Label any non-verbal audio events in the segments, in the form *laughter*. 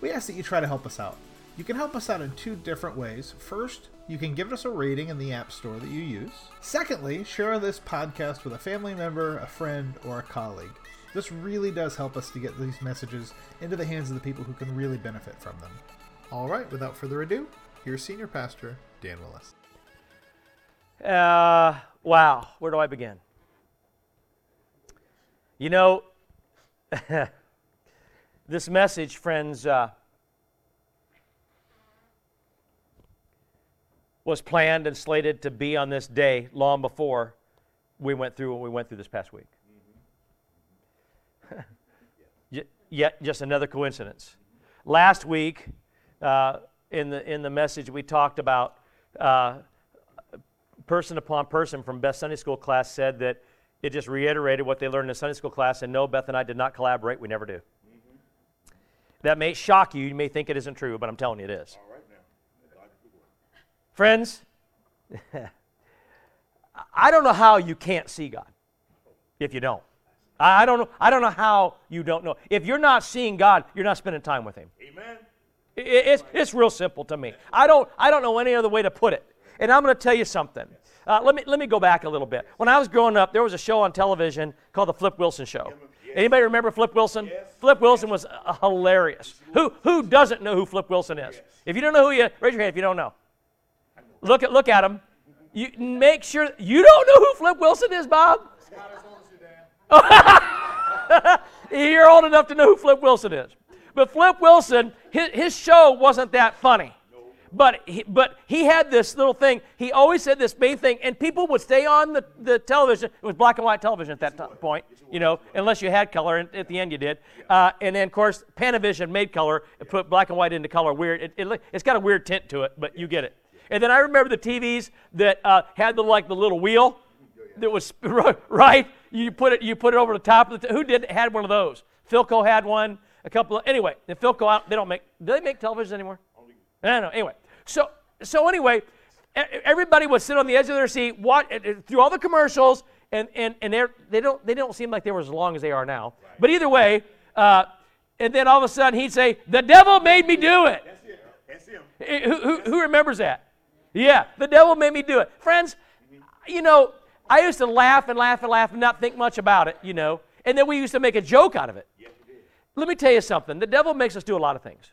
we ask that you try to help us out. You can help us out in two different ways. First, you can give us a rating in the App Store that you use. Secondly, share this podcast with a family member, a friend, or a colleague. This really does help us to get these messages into the hands of the people who can really benefit from them. All right, without further ado, here's Senior Pastor Dan Willis. Uh, wow, where do I begin? You know, *laughs* this message, friends, uh, was planned and slated to be on this day long before we went through what we went through this past week. *laughs* Yet, just another coincidence. Last week, uh, in the in the message, we talked about uh, person upon person from Beth Sunday School class said that it just reiterated what they learned in the Sunday school class. And no, Beth and I did not collaborate. We never do. That may shock you. You may think it isn't true, but I'm telling you it is. Friends, *laughs* I don't know how you can't see God if you don't. I don't know. I don't know how you don't know. If you're not seeing God, you're not spending time with Him. Amen. It's, it's real simple to me. I don't, I don't know any other way to put it. And I'm going to tell you something. Uh, let, me, let me go back a little bit. When I was growing up, there was a show on television called The Flip Wilson Show. Anybody remember Flip Wilson? Yes. Flip Wilson was uh, hilarious. Who, who doesn't know who Flip Wilson is? If you don't know who he is, raise your hand if you don't know. Look at, look at him. You make sure you don't know who Flip Wilson is, Bob. *laughs* You're old enough to know who Flip Wilson is. But Flip Wilson, his, his show wasn't that funny. But he, but he had this little thing. He always said this main thing, and people would stay on the, the television. It was black and white television at that t- point, you know, unless you had color, and at the end you did. Uh, and then, of course, Panavision made color, put black and white into color. Weird. It, it, it's got a weird tint to it, but you get it. And then I remember the TVs that uh, had the like the little wheel that was *laughs* right. You put it you put it over the top of the. T- who did had one of those? Philco had one. A couple of anyway. The Philco out. They don't make. Do they make television anymore? I don't know. Anyway, so so anyway, everybody would sit on the edge of their seat, watch through all the commercials, and and and they don't they don't seem like they were as long as they are now. But either way, uh, and then all of a sudden he'd say, "The devil made me do it." That's him. That's him. Who, who, who remembers that? Yeah, the devil made me do it. Friends, you know, I used to laugh and laugh and laugh and not think much about it, you know, and then we used to make a joke out of it. Let me tell you something the devil makes us do a lot of things.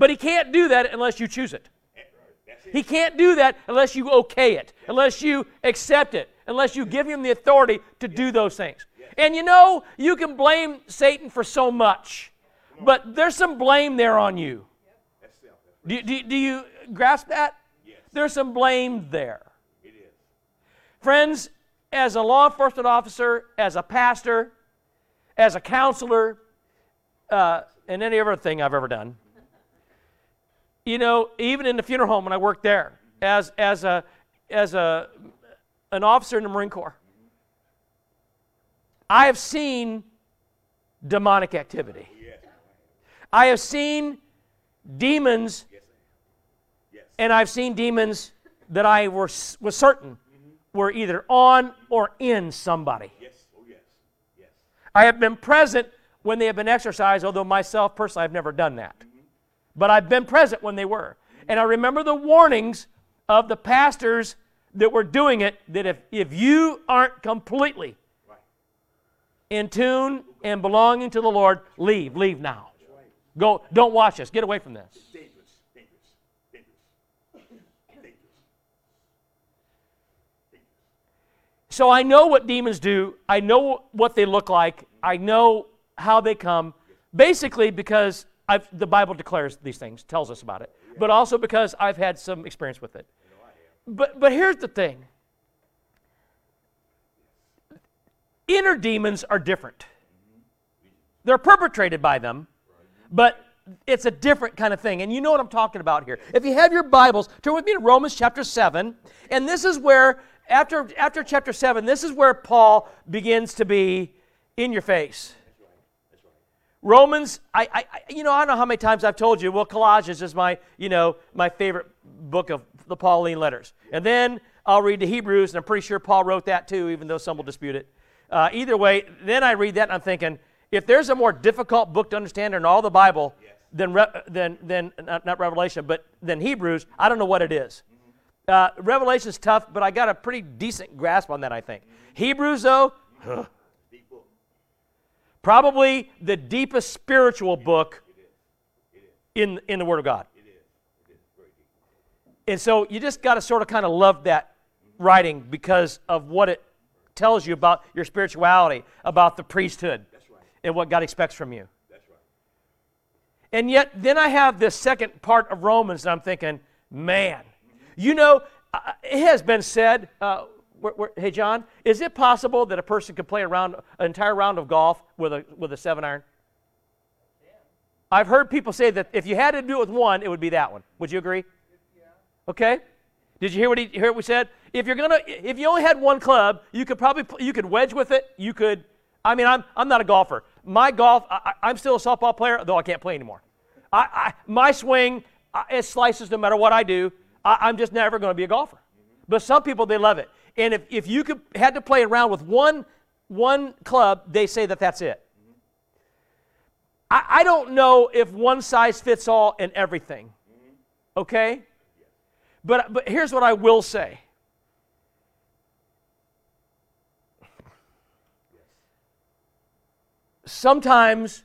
But he can't do that unless you choose it. He can't do that unless you okay it, unless you accept it, unless you give him the authority to do those things. And you know, you can blame Satan for so much, but there's some blame there on you. Do, do, do you grasp that? There's some blame there. Friends, as a law enforcement officer, as a pastor, as a counselor, uh, and any other thing I've ever done, you know, even in the funeral home when I worked there, as, as, a, as a, an officer in the Marine Corps, I have seen demonic activity. I have seen demons, and I've seen demons that I were, was certain were either on or in somebody. Yes. Oh, yes. Yes. I have been present when they have been exorcised, although myself personally I've never done that. But I've been present when they were. And I remember the warnings of the pastors that were doing it that if, if you aren't completely in tune and belonging to the Lord, leave, leave now. Go, don't watch this. Get away from this. Dangerous. Dangerous. Dangerous. Dangerous. So I know what demons do. I know what they look like. I know how they come. Basically, because I've, the Bible declares these things, tells us about it, but also because I've had some experience with it. But, but here's the thing inner demons are different. They're perpetrated by them, but it's a different kind of thing. And you know what I'm talking about here. If you have your Bibles, turn with me to Romans chapter 7. And this is where, after, after chapter 7, this is where Paul begins to be in your face. Romans, I, I, you know, I don't know how many times I've told you. Well, Colossians is my, you know, my favorite book of the Pauline letters, and then I'll read the Hebrews, and I'm pretty sure Paul wrote that too, even though some will dispute it. Uh, either way, then I read that, and I'm thinking, if there's a more difficult book to understand in all the Bible than, Re- than, than not, not Revelation, but than Hebrews, I don't know what it is. Uh, Revelation's tough, but I got a pretty decent grasp on that, I think. Hebrews, though, huh, Deep book. Probably the deepest spiritual book in, in the Word of God. And so you just got to sort of kind of love that writing because of what it tells you about your spirituality, about the priesthood, and what God expects from you. Right. And yet, then I have this second part of Romans, and I'm thinking, man, you know, uh, it has been said. Uh, where, where, hey, John, is it possible that a person could play a round, an entire round of golf with a with a seven iron? I've heard people say that if you had to do it with one, it would be that one. Would you agree? Okay. Did you hear what he hear what we said? If you're gonna, if you only had one club, you could probably you could wedge with it. You could. I mean, I'm I'm not a golfer. My golf, I, I'm still a softball player, though I can't play anymore. I, I my swing, I, it slices no matter what I do. I, I'm just never going to be a golfer. Mm-hmm. But some people they love it. And if if you could had to play around with one one club, they say that that's it. I, I don't know if one size fits all in everything. Okay? But, but here's what I will say. Sometimes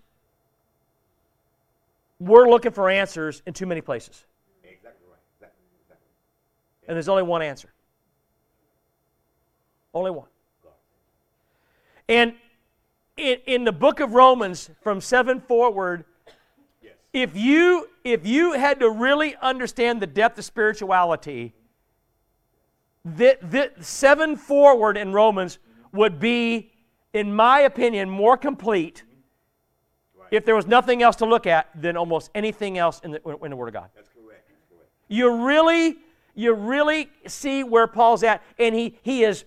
we're looking for answers in too many places, Exactly right. Exactly. Exactly. and there's only one answer. Only one. And in, in the book of Romans, from 7 forward, Yes. if you if you had to really understand the depth of spirituality the, the seven forward in romans would be in my opinion more complete if there was nothing else to look at than almost anything else in the, in the word of god That's correct. That's correct. you really you really see where paul's at and he he is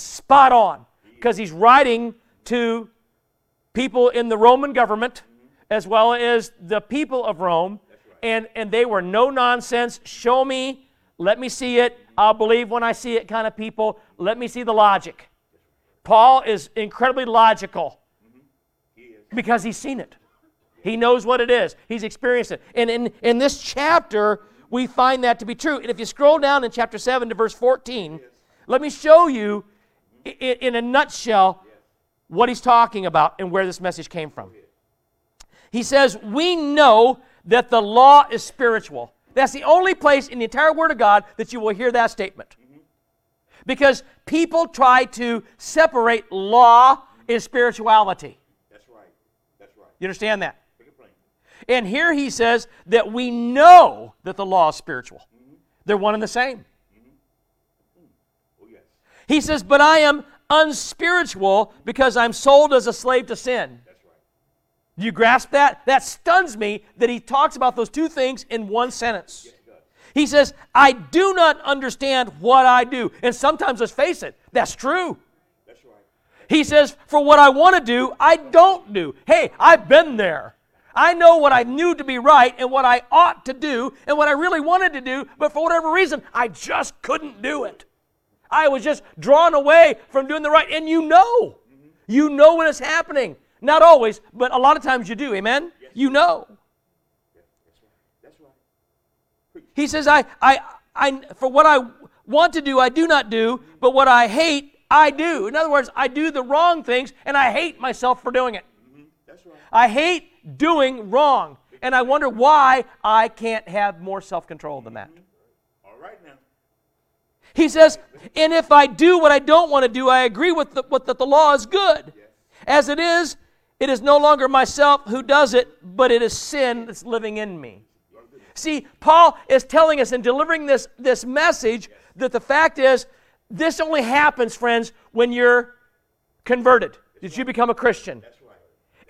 spot on because he's writing to people in the roman government as well as the people of rome and and they were no nonsense show me let me see it i'll believe when i see it kind of people let me see the logic paul is incredibly logical because he's seen it. He knows what it is. He's experienced it. And in, in this chapter, we find that to be true. And if you scroll down in chapter 7 to verse 14, let me show you in a nutshell what he's talking about and where this message came from. He says, We know that the law is spiritual. That's the only place in the entire Word of God that you will hear that statement. Because people try to separate law and spirituality. That's right. That's right. You understand that? Make it plain. And here he says that we know that the law is spiritual. Mm-hmm. They're one and the same. He says, But I am unspiritual because I'm sold as a slave to sin. Do you grasp that? That stuns me that he talks about those two things in one sentence. He says, I do not understand what I do. And sometimes, let's face it, that's true. That's right. He says, For what I want to do, I don't do. Hey, I've been there. I know what I knew to be right and what I ought to do and what I really wanted to do, but for whatever reason, I just couldn't do it. I was just drawn away from doing the right. And you know, mm-hmm. you know when it's happening. Not always, but a lot of times you do. Amen? You know. Yes, that's right. That's right. He says, I, I, I, for what I want to do, I do not do, mm-hmm. but what I hate, I do. In other words, I do the wrong things and I hate myself for doing it. Mm-hmm. That's right. I hate doing wrong. And I wonder why I can't have more self control than that. Now. He says, and if I do what I don't want to do, I agree with, the, with that the law is good. As it is, it is no longer myself who does it, but it is sin that's living in me. See, Paul is telling us in delivering this, this message that the fact is, this only happens, friends, when you're converted, that you become a Christian.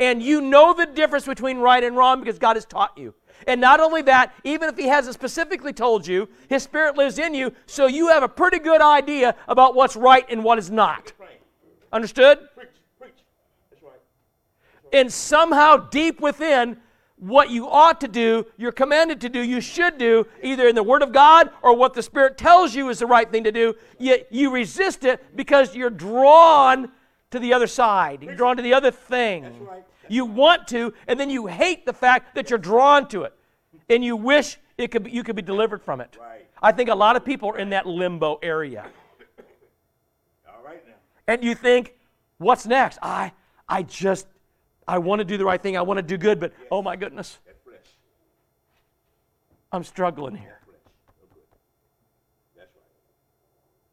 And you know the difference between right and wrong because God has taught you. And not only that, even if He hasn't specifically told you, His Spirit lives in you, so you have a pretty good idea about what's right and what is not. Understood? Preach, preach. That's right. And somehow deep within, what you ought to do, you're commanded to do, you should do, either in the Word of God or what the Spirit tells you is the right thing to do, yet you resist it because you're drawn to the other side. You're drawn to the other thing. That's right. You want to, and then you hate the fact that you're drawn to it. And you wish it could be, you could be delivered from it. Right. I think a lot of people are in that limbo area. All right now. And you think, what's next? I I just I want to do the right thing. I want to do good, but oh my goodness, I'm struggling here. Flesh. No good. That's right.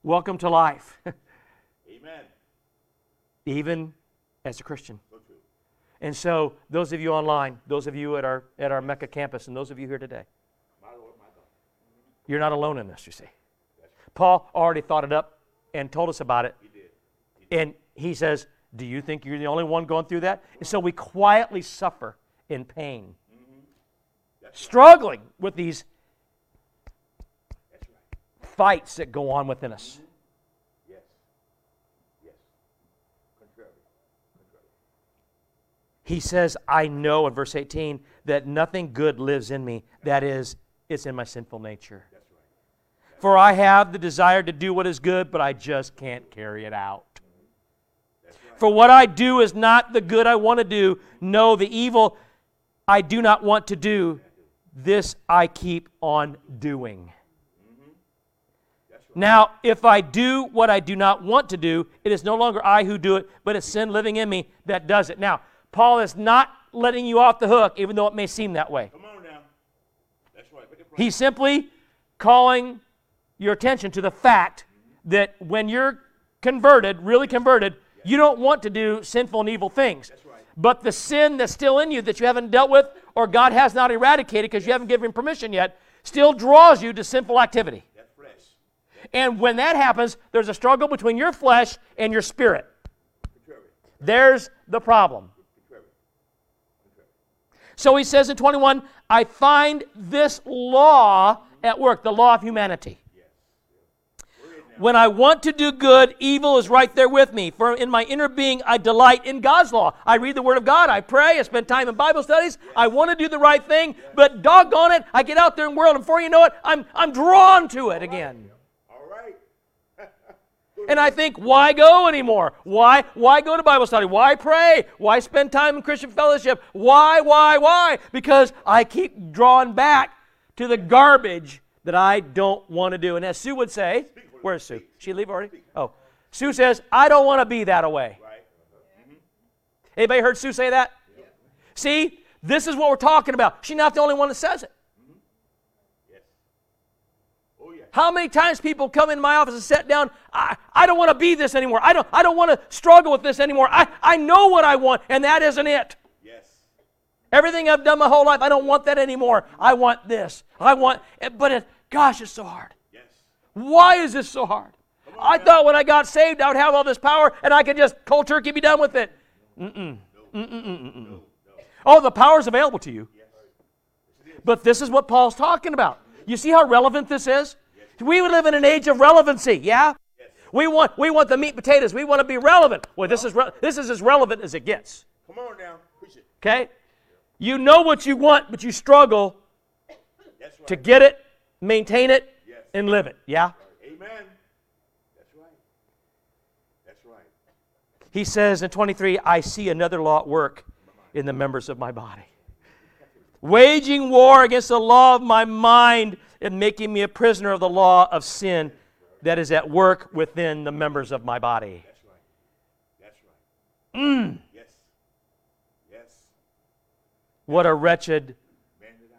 Welcome to life, *laughs* Amen. even as a Christian. And so, those of you online, those of you at our at our Mecca campus, and those of you here today, My Lord, my God. you're not alone in this. You see, Paul already thought it up and told us about it, He did. and he says, "Do you think you're the only one going through that?" And so we quietly suffer in pain, mm-hmm. struggling with these right. fights that go on within us. Yes. He says, I know in verse 18 that nothing good lives in me. That is, it's in my sinful nature. That's right. For I have the desire to do what is good, but I just can't carry it out. Right. For what I do is not the good I want to do. No, the evil I do not want to do, this I keep on doing. Right. Now, if I do what I do not want to do, it is no longer I who do it, but it's sin living in me that does it. Now, Paul is not letting you off the hook, even though it may seem that way. Come on now. That's right. He's simply calling your attention to the fact that when you're converted, really converted, you don't want to do sinful and evil things. That's right. But the sin that's still in you that you haven't dealt with or God has not eradicated because you haven't given him permission yet still draws you to sinful activity. And when that happens, there's a struggle between your flesh and your spirit. There's the problem. So he says in 21, I find this law at work, the law of humanity. When I want to do good, evil is right there with me. For in my inner being, I delight in God's law. I read the Word of God, I pray, I spend time in Bible studies. I want to do the right thing, but doggone it, I get out there in the world, and before you know it, I'm, I'm drawn to it again. And I think, why go anymore? Why, why go to Bible study? Why pray? Why spend time in Christian fellowship? Why, why, why? Because I keep drawing back to the garbage that I don't want to do. And as Sue would say, where's Sue? She leave already? Oh. Sue says, I don't want to be that way. Anybody heard Sue say that? See, this is what we're talking about. She's not the only one that says it. Yes. Oh yeah. How many times people come in my office and sit down, I, I don't want to be this anymore. I don't, I don't want to struggle with this anymore. I, I know what I want, and that isn't it. Yes. Everything I've done my whole life, I don't want that anymore. I want this. I want, eh, but it, gosh, it's so hard. Yes. Why is this so hard? I thought when I got saved, I would have all this power and I could just cold turkey be done with it. Mm-mm. Mm-mm, mm-mm, mm-mm. Oh, the power's available to you. Yes. But this is what Paul's talking about. You see how relevant this is? We live in an age of relevancy, yeah? We want, we want the meat and potatoes. We want to be relevant. Well, this is, re- this is as relevant as it gets, Come on now. Okay? You know what you want, but you struggle right. to get it, maintain it, Yes. and live it, yeah? Amen. That's right. That's right. He says in 23, I see another law at work in the members of my body. Waging war against the law of my mind and making me a prisoner of the law of sin that is at work within the members of my body. That's right. That's right. Mm. Yes. Yes. What a wretched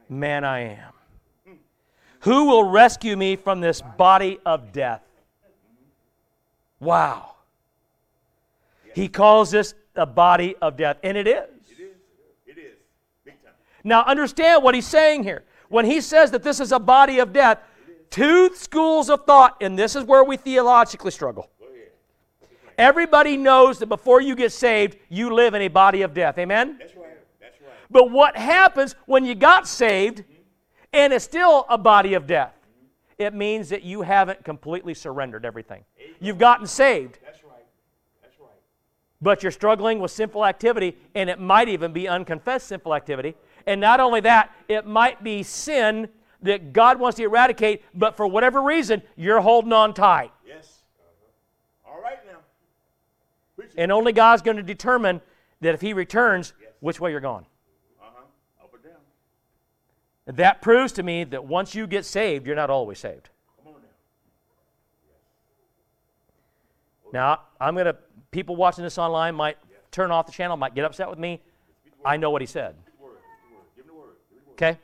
Man I am. Who will rescue me from this body of death? Wow. He calls this a body of death, and it is. It is. It is. Big time. Now, understand what he's saying here. When he says that this is a body of death, two schools of thought, and this is where we theologically struggle. Everybody knows that before you get saved, you live in a body of death. Amen? That's right. That's right. But what happens when you got saved and it's still a body of death? It means that you haven't completely surrendered everything. You've gotten saved, That's right. That's right. but you're struggling with sinful activity, and it might even be unconfessed sinful activity. And not only that, it might be sin that God wants to eradicate, but for whatever reason, you're holding on tight. Yes. All right now. Preach. And only God's going to determine that if He returns, which way you're going. Uh-huh. Up or down. That proves to me that once you get saved, you're not always saved. Come on now. Now, I'm going to, people watching this online might turn off the channel, might get upset with me. I know what he said. Give the word. Give the word. Give the word. Okay?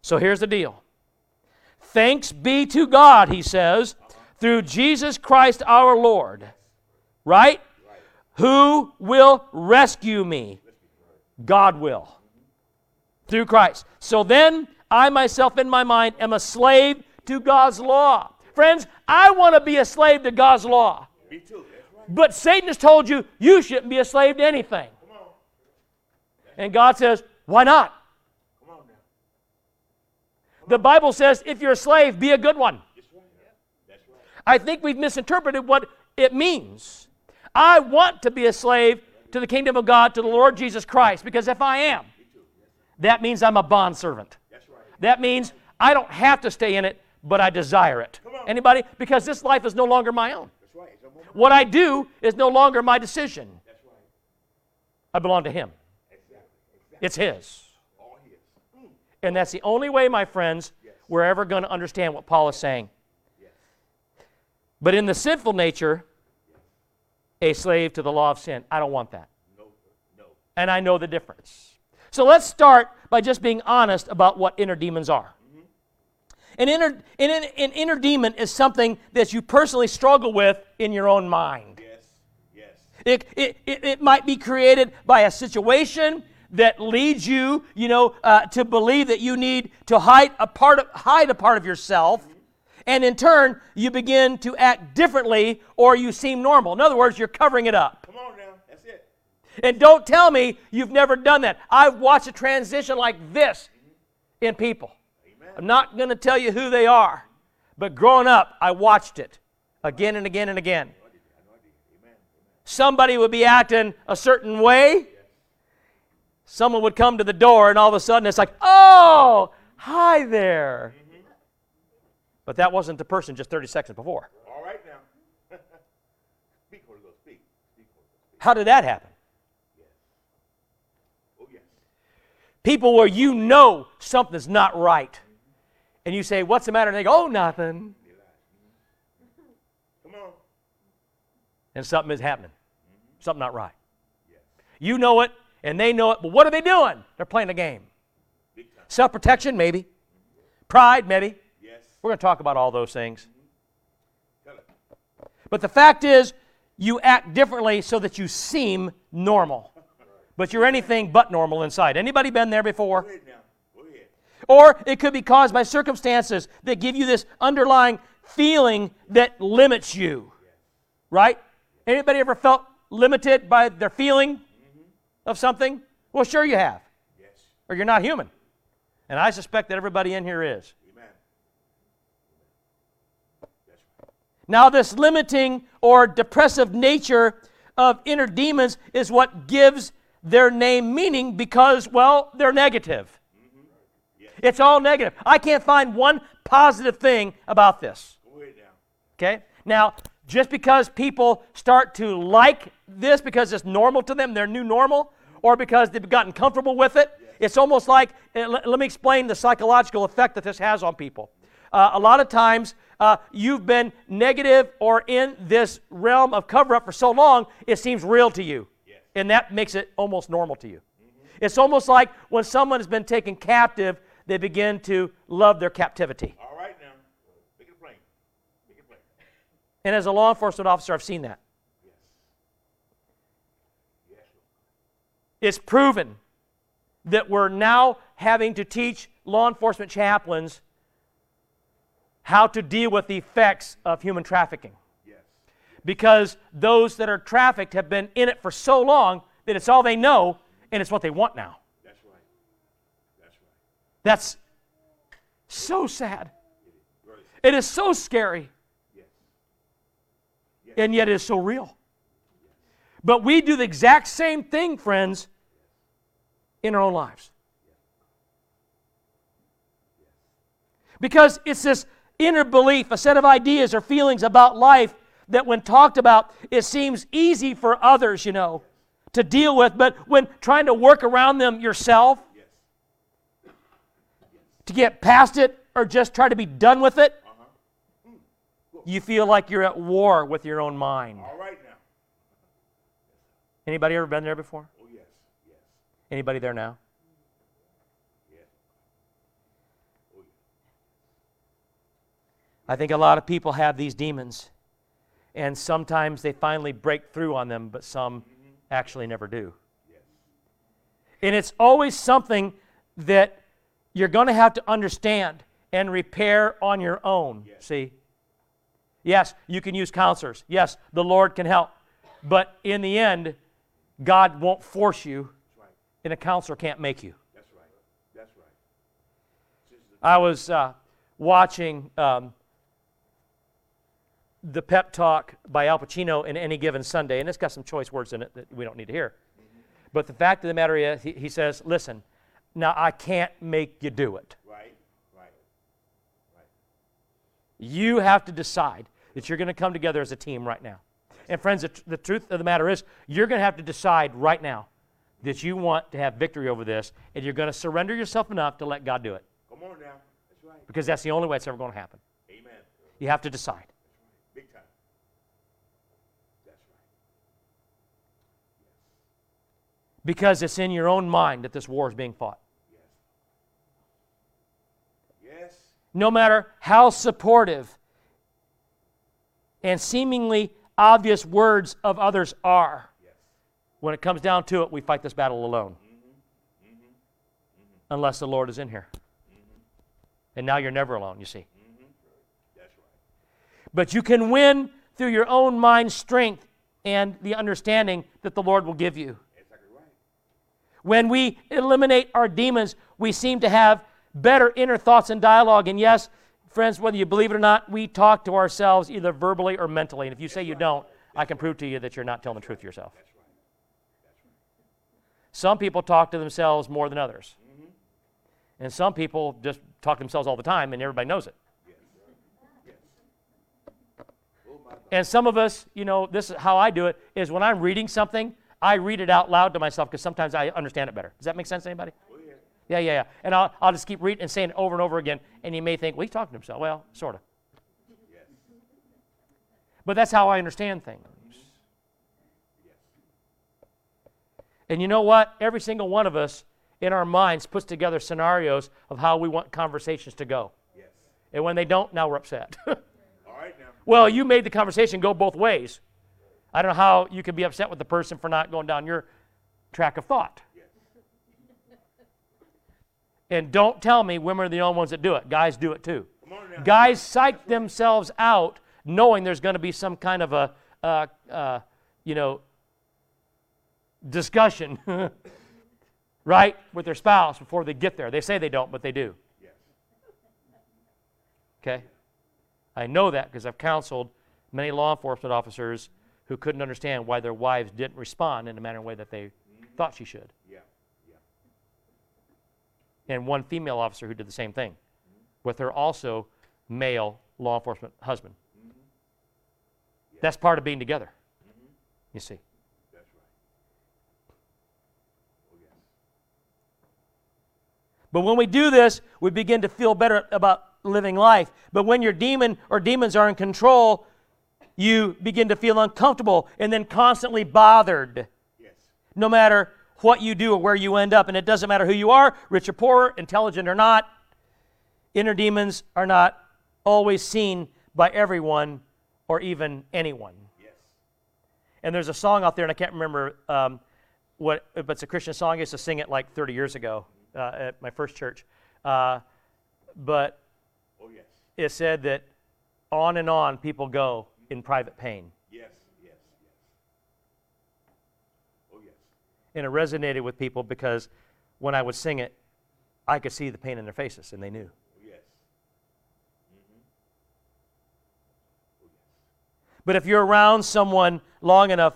So here's the deal. Thanks be to God, he says, through Jesus Christ our Lord. Right? Who will rescue me? God will. Through Christ. So then, I myself in my mind am a slave to God's law. Friends, I want to be a slave to God's law. Me too. But Satan has told you you shouldn't be a slave to anything. And God says, why not? Come on now. The Bible says if you're a slave, be a good one. That's right. That's right. I think we've misinterpreted what it means. I want to be a slave to the kingdom of God, to the Lord Jesus Christ, because if I am, that means I'm a bondservant. That means I don't have to stay in it, but I desire it. Anybody? Because this life is no longer my own. That's right. It's a moment. What I do is no longer my decision. I belong to Him. It's his. And that's the only way, my friends, we're ever going to understand what Paul is saying. Yes. But in the sinful nature, a slave to the law of sin, I don't want that. No. No. And I know the difference. So let's start by just being honest about what inner demons are. Mm-hmm. An inner, an, an, inner demon is something that you personally struggle with in your own mind. Yes. Yes. It, it, it, it might be created by a situation that leads you, you know, uh, to believe that you need to hide a part of, hide a part of yourself, and in turn you begin to act differently, or you seem normal. In other words, you're covering it up. Come on now. That's it. And don't tell me you've never done that. I've watched a transition like this in people. Amen. I'm not going to tell you who they are, but growing up, I watched it again and again and again. I know I did. Amen. Amen. somebody would be acting a certain way. Someone would come to the door, and all of a sudden it's like, oh, hi there. But that wasn't the person just 30 seconds before. All right now. *laughs* speak, Holy Ghost. Speak. Speak, Holy Ghost. Speak. How did that happen? Oh yes. People where you know something's not right. And you say, what's the matter? And they go, oh, nothing. *laughs* Come on. And something is happening. Mm-hmm. Something not right. Yes. You know it, and they know it, but what are they doing? They're playing a game. Self protection, maybe. Pride, maybe. Yes. We're going to talk about all those things. Mm-hmm. It. But the fact is, you act differently so that you seem normal. *laughs* But you're anything but normal inside. Anybody been there before? Go ahead now. Go ahead. Or it could be caused by circumstances that give you this underlying feeling that limits you. Right? Anybody ever felt limited by their feeling of something? Well, sure you have. Yes. Or you're not human. And I suspect that everybody in here is. Amen. Now, this limiting or depressive nature of inner demons is what gives their name meaning because, well, they're negative. Mm-hmm. Yes. It's all negative. I can't find one positive thing about this. Go ahead now. Okay? Now, just because people start to like this because it's normal to them, their new normal, or because they've gotten comfortable with it, it's almost like, uh, let, me explain the psychological effect that this has on people. Uh, a lot of times, uh, you've been negative or in this realm of cover up for so long, it seems real to you. Yes. And that makes it almost normal to you. It's almost like when someone has been taken captive, they begin to love their captivity. Right now. Make it plain. Make it plain. And as a law enforcement officer, I've seen that. It's proven that we're now having to teach law enforcement chaplains how to deal with the effects of human trafficking. Yes. because those that are trafficked have been in it for so long that it's all they know and it's what they want now. That's right. That's right. That's so sad. It is so scary. And yet it is so real. But we do the exact same thing, friends, in our own lives. Because it's this inner belief, a set of ideas or feelings about life that, when talked about, it seems easy for others, you know, to deal with. But when trying to work around them yourself, to get past it or just try to be done with it. You feel like you're at war with your own mind. All right now. Anybody ever been there before? Oh yes. Yes. Anybody there now? Yes. Oh yeah. I think a lot of people have these demons, and sometimes they finally break through on them, but some mm-hmm. actually never do. Yes. And it's always something that you're going to have to understand and repair on your own. See? Yes, you can use counselors. Yes, the Lord can help. But in the end, God won't force you, That's right. and a counselor can't make you. That's right. That's right. This is the- I was uh, watching um, the pep talk by Al Pacino in any given Sunday, and it's got some choice words in it that we don't need to hear. But the fact of the matter is, he, he says, listen, now I can't make you do it. right. Right. Right. You have to decide that you're going to come together as a team right now. And friends, the, tr- the truth of the matter is, you're going to have to decide right now that you want to have victory over this, and you're going to surrender yourself enough to let God do it. Come on now. That's right. Because that's the only way it's ever going to happen. Amen. You have to decide. Big time. That's right. Because it's in your own mind that this war is being fought. Yes. Yes. No matter how supportive and seemingly obvious words of others are, when it comes down to it, we fight this battle alone. Unless the Lord is in here. And now you're never alone, you see. Right. But you can win through your own mind strength and the understanding that the Lord will give you. Exactly right. When we eliminate our demons, we seem to have better inner thoughts and dialogue. And yes, friends, whether you believe it or not, we talk to ourselves either verbally or mentally. And if you say you don't, I can prove to you that you're not telling the truth to yourself. That's right. That's right. Some people talk to themselves more than others. Mm-hmm. And some people just talk to themselves all the time and everybody knows it. Yes. Yes. My God. And some of us, you know, this is how I do it is when I'm reading something, I read it out loud to myself because sometimes I understand it better. Does that make sense to anybody? Yeah. Yeah, yeah. And I'll, I'll just keep reading and saying it over and over again. And you may think, well, he's talking to himself. Well, sort of. Yes. But that's how I understand things. Yes. And you know what? Every single one of us in our minds puts together scenarios of how we want conversations to go. Yes. And when they don't, now we're upset. *laughs* All right now. well, you made the conversation go both ways. I don't know how you can be upset with the person for not going down your track of thought. And don't tell me women are the only ones that do it. Guys do it too. Come on now. Guys psych themselves out knowing there's going to be some kind of a, uh, uh, you know, discussion, *laughs* right, with their spouse before they get there. They say they don't, but they do. Yes. Okay? I know that because I've counseled many law enforcement officers who couldn't understand why their wives didn't respond in the manner and way that they thought she should. Yeah. Yeah. And one female officer who did the same thing mm-hmm. with her also male law enforcement husband. Mm-hmm. That's part of being together. Mm-hmm. You see. That's right. Oh yes. But when we do this, we begin to feel better about living life. But when your demon or demons are in control, you begin to feel uncomfortable and then constantly bothered, Yes. no matter what you do or where you end up. And it doesn't matter who you are, rich or poor, intelligent or not. Inner demons are not always seen by everyone or even anyone. Yes. And there's a song out there, and I can't remember um, what, but it's a Christian song. I used to sing it like 30 years ago uh, at my first church. Uh, but Oh yes. it said that on and on people go in private pain. Yes. And it resonated with people because when I would sing it, I could see the pain in their faces, and they knew. Oh, yes. Mm-hmm. Oh, but if you're around someone long enough,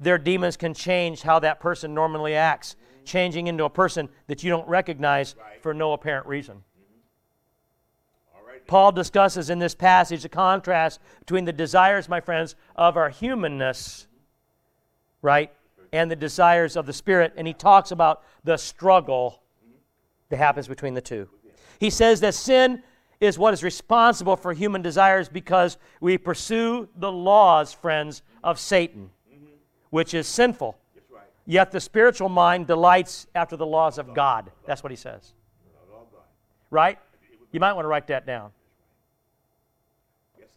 their demons can change how that person normally acts, mm-hmm. changing into a person that you don't recognize Right. for no apparent reason. Mm-hmm. All right. Paul discusses in this passage the contrast between the desires, my friends, of our humanness, right, and the desires of the Spirit. And he talks about the struggle that happens between the two. He says that sin is what is responsible for human desires because we pursue the laws, friends, of Satan, which is sinful. Yet the spiritual mind delights after the laws of God. That's what he says. Right? You might want to write that down. Yes.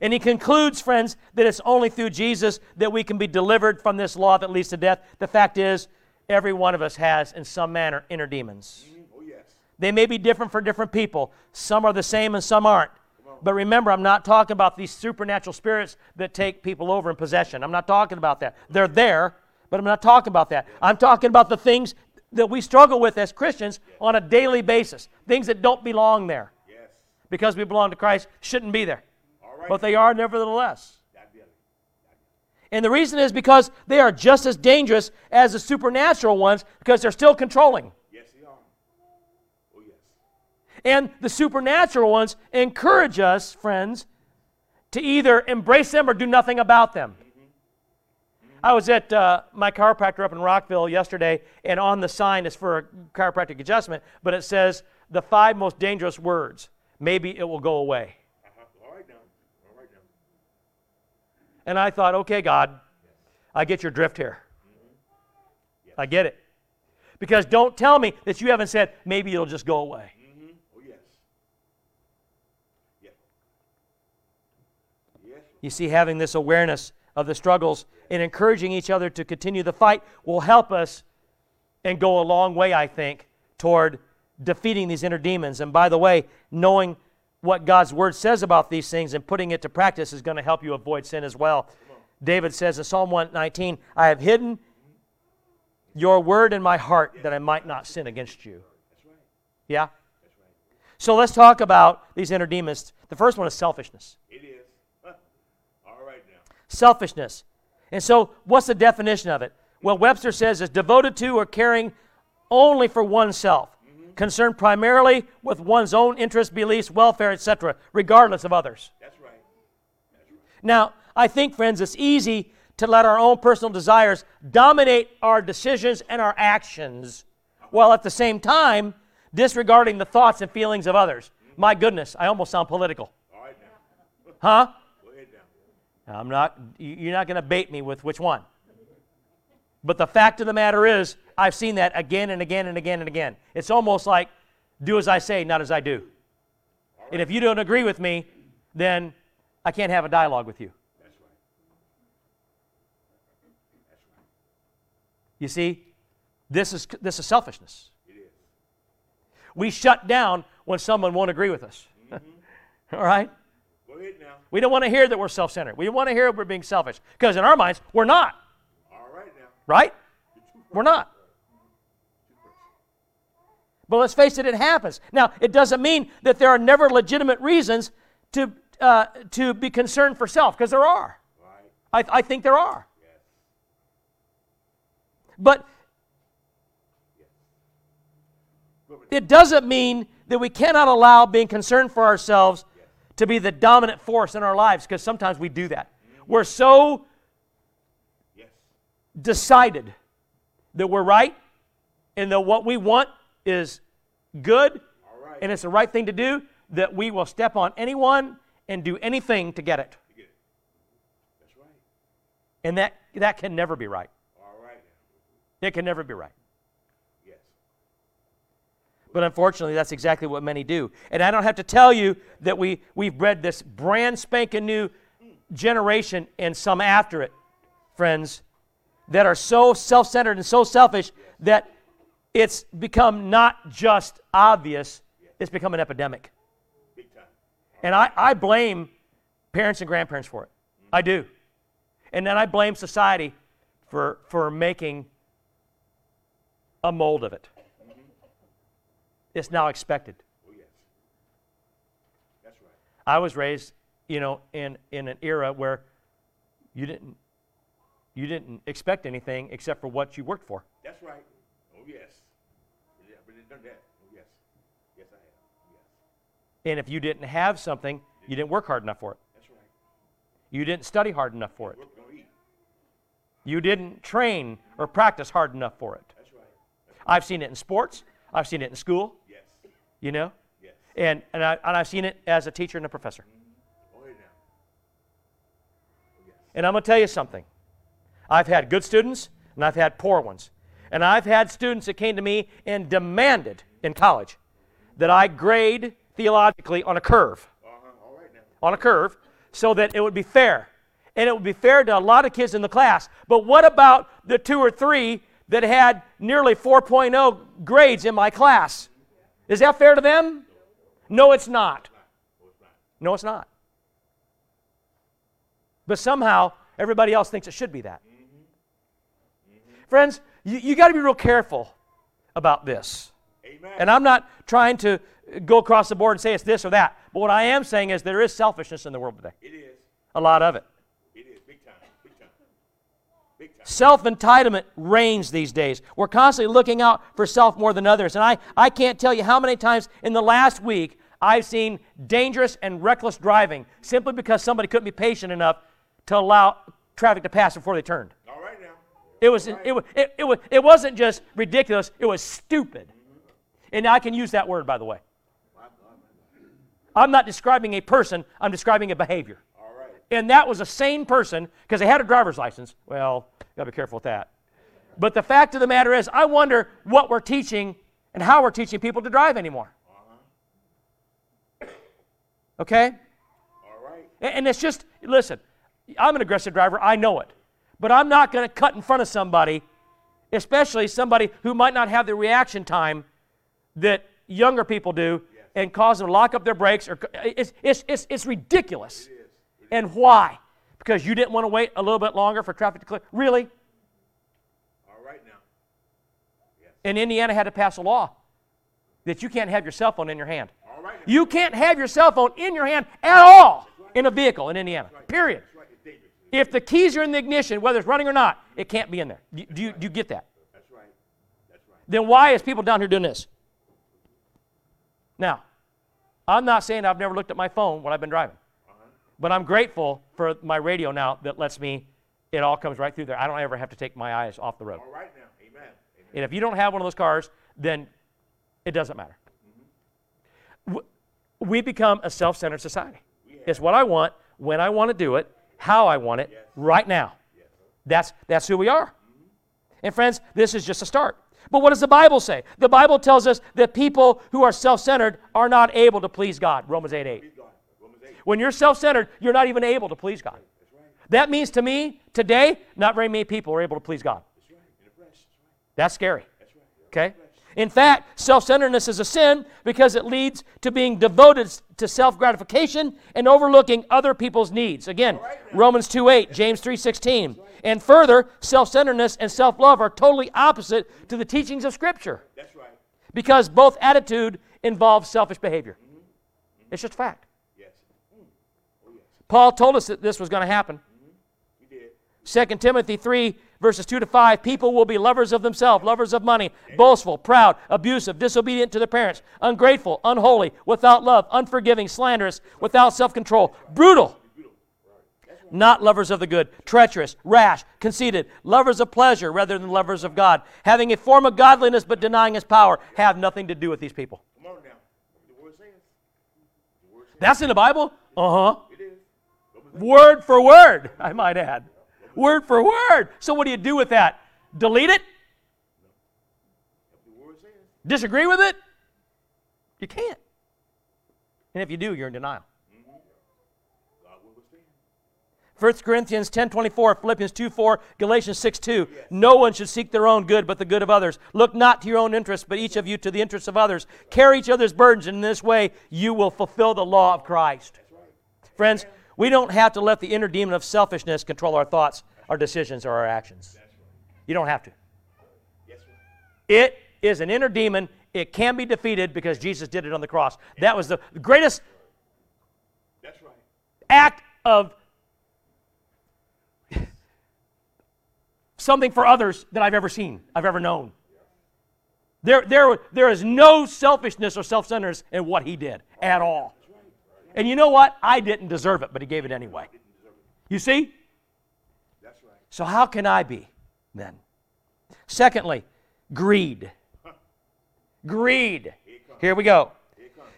And he concludes, friends, that it's only through Jesus that we can be delivered from this law that leads to death. The fact is, every one of us has, in some manner, inner demons. Mm, Oh, yes. They may be different for different people. Some are the same and some aren't. But remember, I'm not talking about these supernatural spirits that take people over in possession. I'm not talking about that. They're there, but I'm not talking about that. I'm talking about the things that we struggle with as Christians on a daily basis, things that don't belong there Yes. because we belong to Christ, shouldn't be there. But they are nevertheless. That be it. And the reason is because they are just as dangerous as the supernatural ones because they're still controlling. Yes, they are. Oh, yes. And the supernatural ones encourage us, friends, to either embrace them or do nothing about them. I was at uh, my chiropractor up in Rockville yesterday, and on the sign is for a chiropractic adjustment, but it says the five most dangerous words. Maybe it will go away. Uh-huh. All right now. All right now. And I thought, okay, God, I get your drift here. I get it. Because don't tell me that you haven't said, maybe it'll just go away. Mm-hmm. Oh, yes. Yes. Yes. You see, having this awareness of the struggles and encouraging each other to continue the fight will help us and go a long way, I think, toward defeating these inner demons. And by the way, knowing what God's word says about these things and putting it to practice is going to help you avoid sin as well. David says in Psalm 119, I have hidden your word in my heart that I might not sin against you. Yeah? So let's talk about these inner demons. The first one is selfishness. It is. *laughs* All right now. selfishness. And so, what's the definition of it? Well, Webster says it's devoted to or caring only for oneself, concerned primarily with one's own interests, beliefs, welfare, etc., regardless of others. That's right. That's right. Now, I think, friends, it's easy to let our own personal desires dominate our decisions and our actions, while at the same time disregarding the thoughts and feelings of others. Mm-hmm. My goodness, I almost sound political. All right now. Huh? Go ahead now. I'm not, you- you're not going to bait me with which one. But the fact of the matter is, I've seen that again and again and again and again. It's almost like do as I say, not as I do. And if you don't agree with me, then I can't have a dialogue with you. That's right. That's right. You see, this is, this is selfishness. It is. We shut down when someone won't agree with us. *laughs* All right? Go ahead now. We don't want to hear that we're self centered. We want to hear we're being selfish. Because in our minds, we're not. Right? We're not. But let's face it, it happens. Now, it doesn't mean that there are never legitimate reasons to, uh, to be concerned for self, because there are. I, I think there are. But it doesn't mean that we cannot allow being concerned for ourselves to be the dominant force in our lives, because sometimes we do that. We're so. Decided that we're right and that what we want is good right. and it's the right thing to do, that we will step on anyone and do anything to get it. Get it. That's right. And that, that can never be right. All right. It can never be right. Yes. But unfortunately, that's exactly what many do. And I don't have to tell you that we, we've bred this brand spanking new generation and some after it, friends, that are so self centered and so selfish that it's become not just obvious, it's become an epidemic. And I, I blame parents and grandparents for it. I do. And then I blame society for, for making a mold of it. It's now expected. Oh, yes. That's right. I was raised, you know, in, in an era where you didn't you didn't expect anything except for what you worked for. That's right. Oh, yes. Yeah, I've done that. Oh, yes. Yes, I have. Yes. And if you didn't have something, you didn't work hard enough for it. That's right. You didn't study hard enough for it. You didn't train or practice hard enough for it. That's right. I've seen it in sports. I've seen it in school, Yes. you know, Yes. and, and, I, and I've seen it as a teacher and a professor. Oh, yeah. Oh, yes. And I'm going to tell you something. I've had good students and I've had poor ones. And I've had students that came to me and demanded in college that I grade theologically on a curve, on a curve, so that it would be fair. And it would be fair to a lot of kids in the class. But what about the two or three that had nearly 4.0 grades in my class? Is that fair to them? No, it's not. No, it's not. But somehow, everybody else thinks it should be that. Friends, you, you got to be real careful about this. Amen. And I'm not trying to go across the board and say it's this or that. But what I am saying is there is selfishness in the world today. it is. A lot of it. It is. Big time. Big time. Big time. Self entitlement reigns these days. We're constantly looking out for self more than others. And I, I can't tell you how many times in the last week I've seen dangerous and reckless driving simply because somebody couldn't be patient enough to allow traffic to pass before they turned. All right now. It, was, it, was, it, it, was, it wasn't just ridiculous, it was stupid. And I can use that word, by the way. My God, my God. I'm not describing a person, I'm describing a behavior. All right. And that was a sane person because they had a driver's license. Well, you gotta be careful with that. But the fact of the matter is, I wonder what we're teaching and how we're teaching people to drive anymore. Okay? All right. And it's just, listen, I'm an aggressive driver, I know it. But I'm not going to cut in front of somebody, especially somebody who might not have the reaction time that younger people do and cause them to lock up their brakes. Or, it's, it's, it's, it's ridiculous. And why? Because you didn't want to wait a little bit longer for traffic to clear? Really? All right now. Yes. And Indiana had to pass a law that you can't have your cell phone in your hand. All right now. You can't have your cell phone in your hand at all in a vehicle in Indiana. Period. Right. Dangerous. If the keys are in the ignition, whether it's running or not, it can't be in there. Do, do you, do you get that? That's right. That's right. Then why is people down here doing this? Now, I'm not saying I've never looked at my phone when I've been driving, uh-huh. but I'm grateful for my radio now that lets me, it all comes right through there. I don't ever have to take my eyes off the road. All right now. Amen. Amen. And if you don't have one of those cars, then it doesn't matter. Mm-hmm. W- We become a self centered society. It's what I want, when I want to do it, how I want it, right now. That's, that's who we are. And friends, this is just a start. But what does the Bible say? The Bible tells us that people who are self centered are not able to please God. Romans 8 8. Please God. Romans 8. When you're self centered, you're not even able to please God. That means to me, today, not very many people are able to please God. That's right. In the flesh. That's right. That's scary. Okay? In fact, self centeredness is a sin because it leads to being devoted to self gratification and overlooking other people's needs. Again, Romans 2 8, James 3 16. And further, self centeredness and self love are totally opposite to the teachings of Scripture That's right. because both attitude involves selfish behavior. Mm-hmm. Mm-hmm. It's just fact. Mm. Oh, yes. Paul told us that this was going to happen. Mm-hmm. He did. 2 Timothy 3, verses 2 to 5 people will be lovers of themselves, lovers of money, boastful, proud, abusive, disobedient to their parents, ungrateful, unholy, without love, unforgiving, slanderous, without self control, brutal, not lovers of the good, treacherous, rash, conceited, lovers of pleasure rather than lovers of God, having a form of godliness but denying his power, have nothing to do with these people. Come on now. The word says. The word says. That's in the Bible? Uh huh. It is. Romans 8. Word for word, I might add. Word for word. So, what do you do with that? Delete it? Disagree with it? You can't. And if you do, you're in denial. God will withstand. 1 Corinthians 10 24, Philippians 2 4, Galatians 6 2. No one should seek their own good, but the good of others. Look not to your own interests, but each of you to the interests of others. Carry each other's burdens, and in this way you will fulfill the law of Christ. Friends, we don't have to let the inner demon of selfishness control our thoughts, our decisions, or our actions. You don't have to. It is an inner demon. It can be defeated because Jesus did it on the cross. That was the greatest That's right. act of something for others that I've ever seen, I've ever known. There, there, there is no selfishness or self centeredness in what he did at all. And you know what? I didn't deserve it, but he gave it anyway. You see? That's right. So, how can I be then? Secondly, greed. *laughs* Greed. Here we go.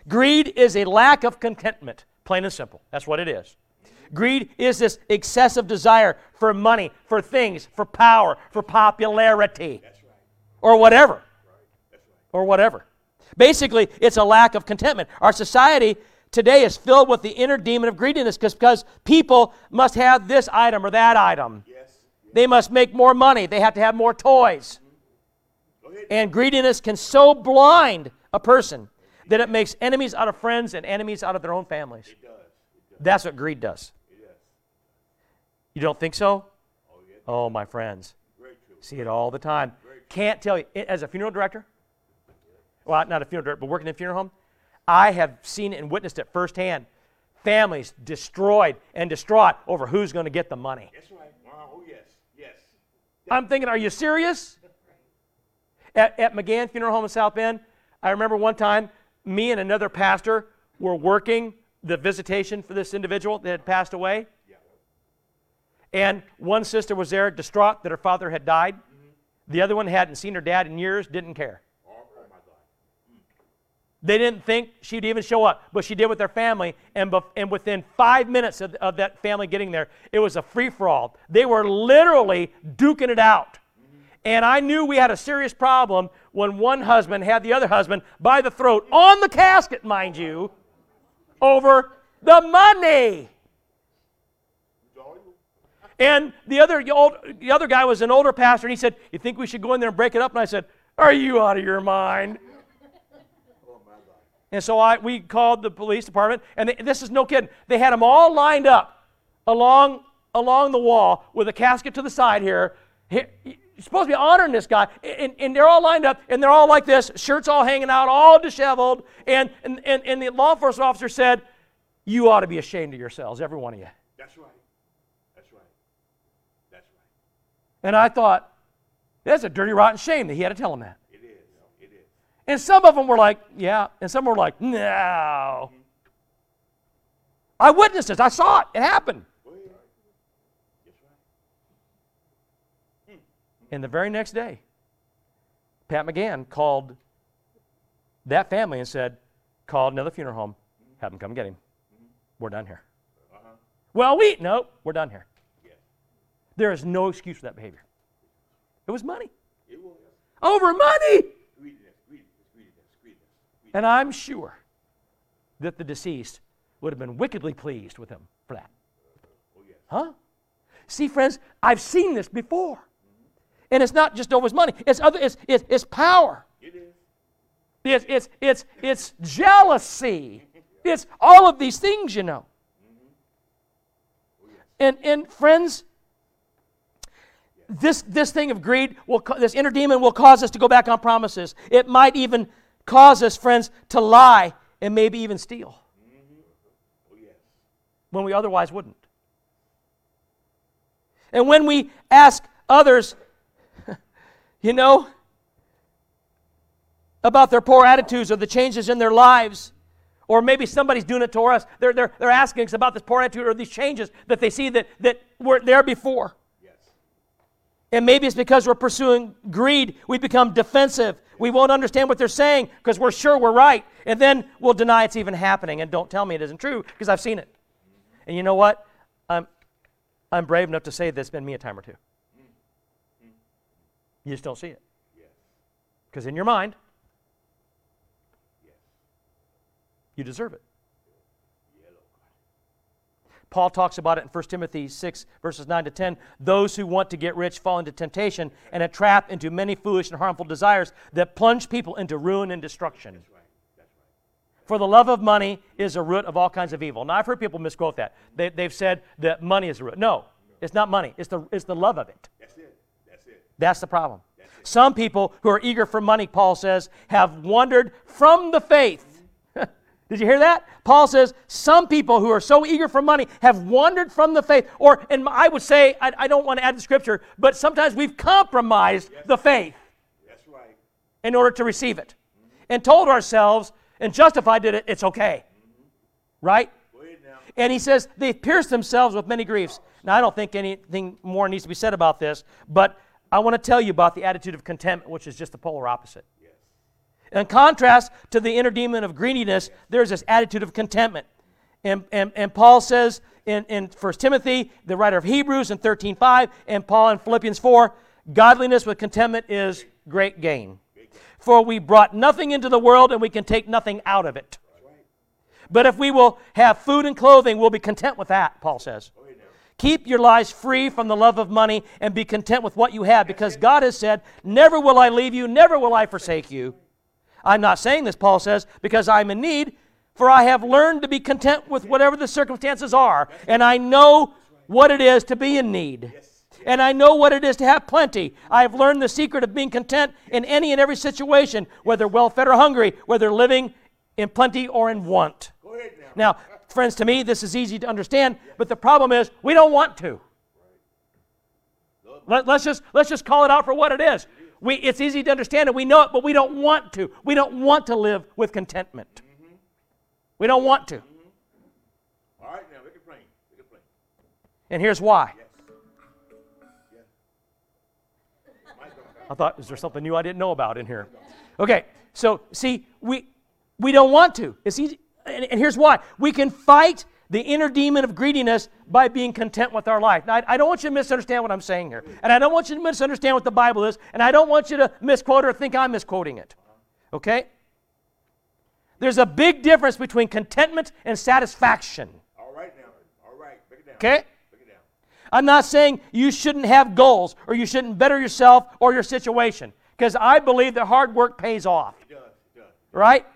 Greed is a lack of contentment, plain and simple. That's what it is. Greed is this excessive desire for money, for things, for power, for popularity, or whatever. Or whatever. Basically, it's a lack of contentment. Our society today is filled with the inner demon of greediness because people must have this item or that item. Yes. They must make more money. They have to have more toys. Mm-hmm. Ahead. And greediness can so blind a person that it makes enemies out of friends and enemies out of their own families. It does. It does. That's what greed does. It does. You don't think so? Oh, yeah. Oh, my friends. See it all the time. Can't tell you. As a funeral director, well, not a funeral director, but working in a funeral home, I have seen it and witnessed it firsthand. Families destroyed and distraught over who's going to get the money. That's right. Oh, yes. Yes. I'm thinking, are you serious? At, at McGann Funeral Home in South Bend, I remember one time me and another pastor were working the visitation for this individual that had passed away. Yeah. And one sister was there distraught that her father had died. Mm-hmm. The other one hadn't seen her dad in years, didn't care. Oh, oh, my God. They didn't think she'd even show up, but she did with their family. And, bef- and within five minutes of, of that family getting there, it was a free for all. They were literally duking it out. And I knew we had a serious problem when one husband had the other husband by the throat, on the casket, mind you, over the money. And the other, the other guy was an older pastor, and he said, You think we should go in there and break it up? And I said, Are you out of your mind? And so I, we called the police department, and they, this is no kidding. They had them all lined up along, along the wall with a casket to the side here. Here- You're supposed to be honoring this guy, and, and they're all lined up, and they're all like this, shirts all hanging out, all disheveled. And, and, and, and the law enforcement officer said, You ought to be ashamed of yourselves, every one of you. That's right. That's right. That's right. And I thought, That's a dirty, rotten shame that he had to tell them that. It is. It is. And some of them were like, yeah. And some were like, no. I witnessed this. I saw it. It happened. Go ahead. That's right. And the very next day, Pat McGann called that family and said, called another funeral home, have them come get him. We're done here. Uh-huh. Well, we, no, we're done here. Yes. There is no excuse for that behavior. It was money. It was. Over money. Greediness. Greediness. Greediness. Greediness. Greediness. And I'm sure that the deceased would have been wickedly pleased with him for that. Oh. Huh? See, friends, I've seen this before. And it's not just over his money, it's, other, it's, it's, it's power, It is. it's, it's, it's, it's jealousy, it's all of these things, you know. Mm-hmm. And, and friends, this, this thing of greed, will, this inner demon will cause us to go back on promises. It might even cause us, friends, to lie and maybe even steal when we otherwise wouldn't. And when we ask others, *laughs* you know, about their poor attitudes or the changes in their lives, or maybe somebody's doing it to us, they're, they're, they're asking us about this poor attitude or these changes that they see that, that weren't there before. And maybe it's because we're pursuing greed, we become defensive. We won't understand what they're saying because we're sure we're right. And then we'll deny it's even happening and don't tell me it isn't true because I've seen it. And you know what? I'm, I'm brave enough to say that's been me a time or two. You just don't see it. Because in your mind, you deserve it. Yeah, Lord God. Paul talks about it in 1 Timothy 6, verses 9 to 10. Those who want to get rich fall into temptation and a trap into many foolish and harmful desires that plunge people into ruin and destruction. That's right. That's right. For the love of money is a root of all kinds of evil. Now, I've heard people misquote that. They, they've said that money is the root. No, it's not money, it's the, it's the love of it. That's it. That's it. That's the problem. Some people who are eager for money, Paul says, have wandered from the faith. Did you hear that? Paul says some people who are so eager for money have wandered from the faith. Or, and I would say, I, I don't want to add the scripture, but sometimes we've compromised the faith That's right. in order to receive it and told ourselves and justified that it, it's okay. Right? Ahead now. And he says they've pierced themselves with many griefs. Now, I don't think anything more needs to be said about this, but I want to tell you about the attitude of contentment, which is just the polar opposite. In contrast to the inner demon of greediness, there's this attitude of contentment. And, and, and Paul says in, in 1 Timothy, the writer of Hebrews in 13.5, and Paul in Philippians 4, godliness with contentment is great gain. For we brought nothing into the world and we can take nothing out of it. But if we will have food and clothing, we'll be content with that, Paul says. Keep your lives free from the love of money and be content with what you have because God has said, Never will I leave you, never will I forsake you. I'm not saying this, Paul says, because I'm in need, for I have learned to be content with whatever the circumstances are, and I know what it is to be in need. And I know what it is to have plenty. I have learned the secret of being content in any and every situation, whether well fed or hungry, whether living in plenty or in want. Now. Friends, to me, this is easy to understand, but the problem is we don't want to. Let, us just, let's just call it out for what it is. We, it's easy to understand it, we know it, but we don't want to. We don't want to live with contentment. We don't want to. All right now. Make it plain. Make it plain. And here's why. Yes. Yeah. Mine's gonna come. I thought, is there something new I didn't know about in here? Okay, so see, we, we don't want to. It's easy, and, and here's why. We can fight the inner demon of greediness by being content with our life. Now, I, I don't want you to misunderstand what I'm saying here, and I don't want you to misunderstand what the Bible is, and I don't want you to misquote or think I'm misquoting it. Okay? There's a big difference between contentment and satisfaction. All right now. All right. Break it down. Okay? Break it down. I'm not saying you shouldn't have goals or you shouldn't better yourself or your situation, because I believe that hard work pays off. It does. It does. right?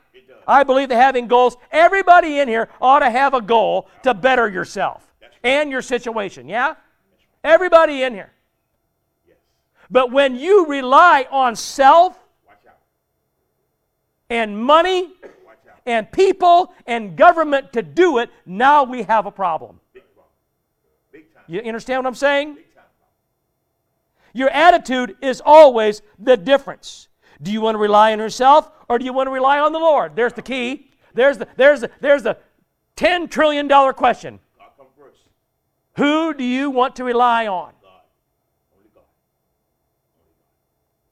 I believe that having goals, everybody in here ought to have a goal to better yourself and your situation, yeah? Everybody in here. But when you rely on self and money and people and government to do it, now we have a problem. You understand what I'm saying? Your attitude is always the difference. Do you want to rely on yourself or do you want to rely on the Lord? There's the key. There's the, there's the, there's the $10 trillion question. Who do you want to rely on?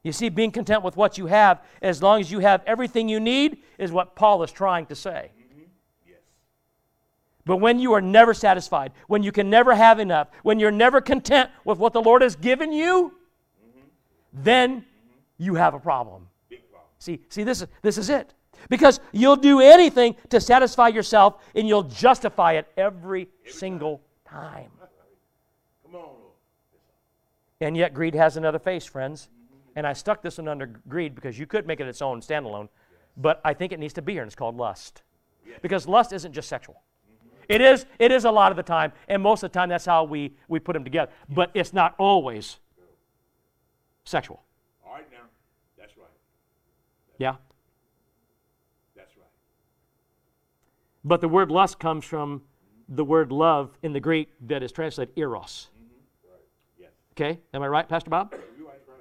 You see, being content with what you have, as long as you have everything you need, is what Paul is trying to say. Yes. But when you are never satisfied, when you can never have enough, when you're never content with what the Lord has given you, then you have a problem. Big problem. See, see this, is, this is it. Because you'll do anything to satisfy yourself and you'll justify it every single time. *laughs* Come on, Lord. And yet, greed has another face, friends. Mm-hmm. And I stuck this one under greed because you could make it its own standalone, but I think it needs to be here, and it's called lust. Because lust isn't just sexual. Mm-hmm. It is, it is a lot of the time, and most of the time that's how we, we put them together. But it's not always sexual. All right now. That's right. Yeah? That's right. But the word lust comes from the word love in the Greek that is translated eros. Yes. Okay? Am I right, Pastor Bob? Right. Right. Right.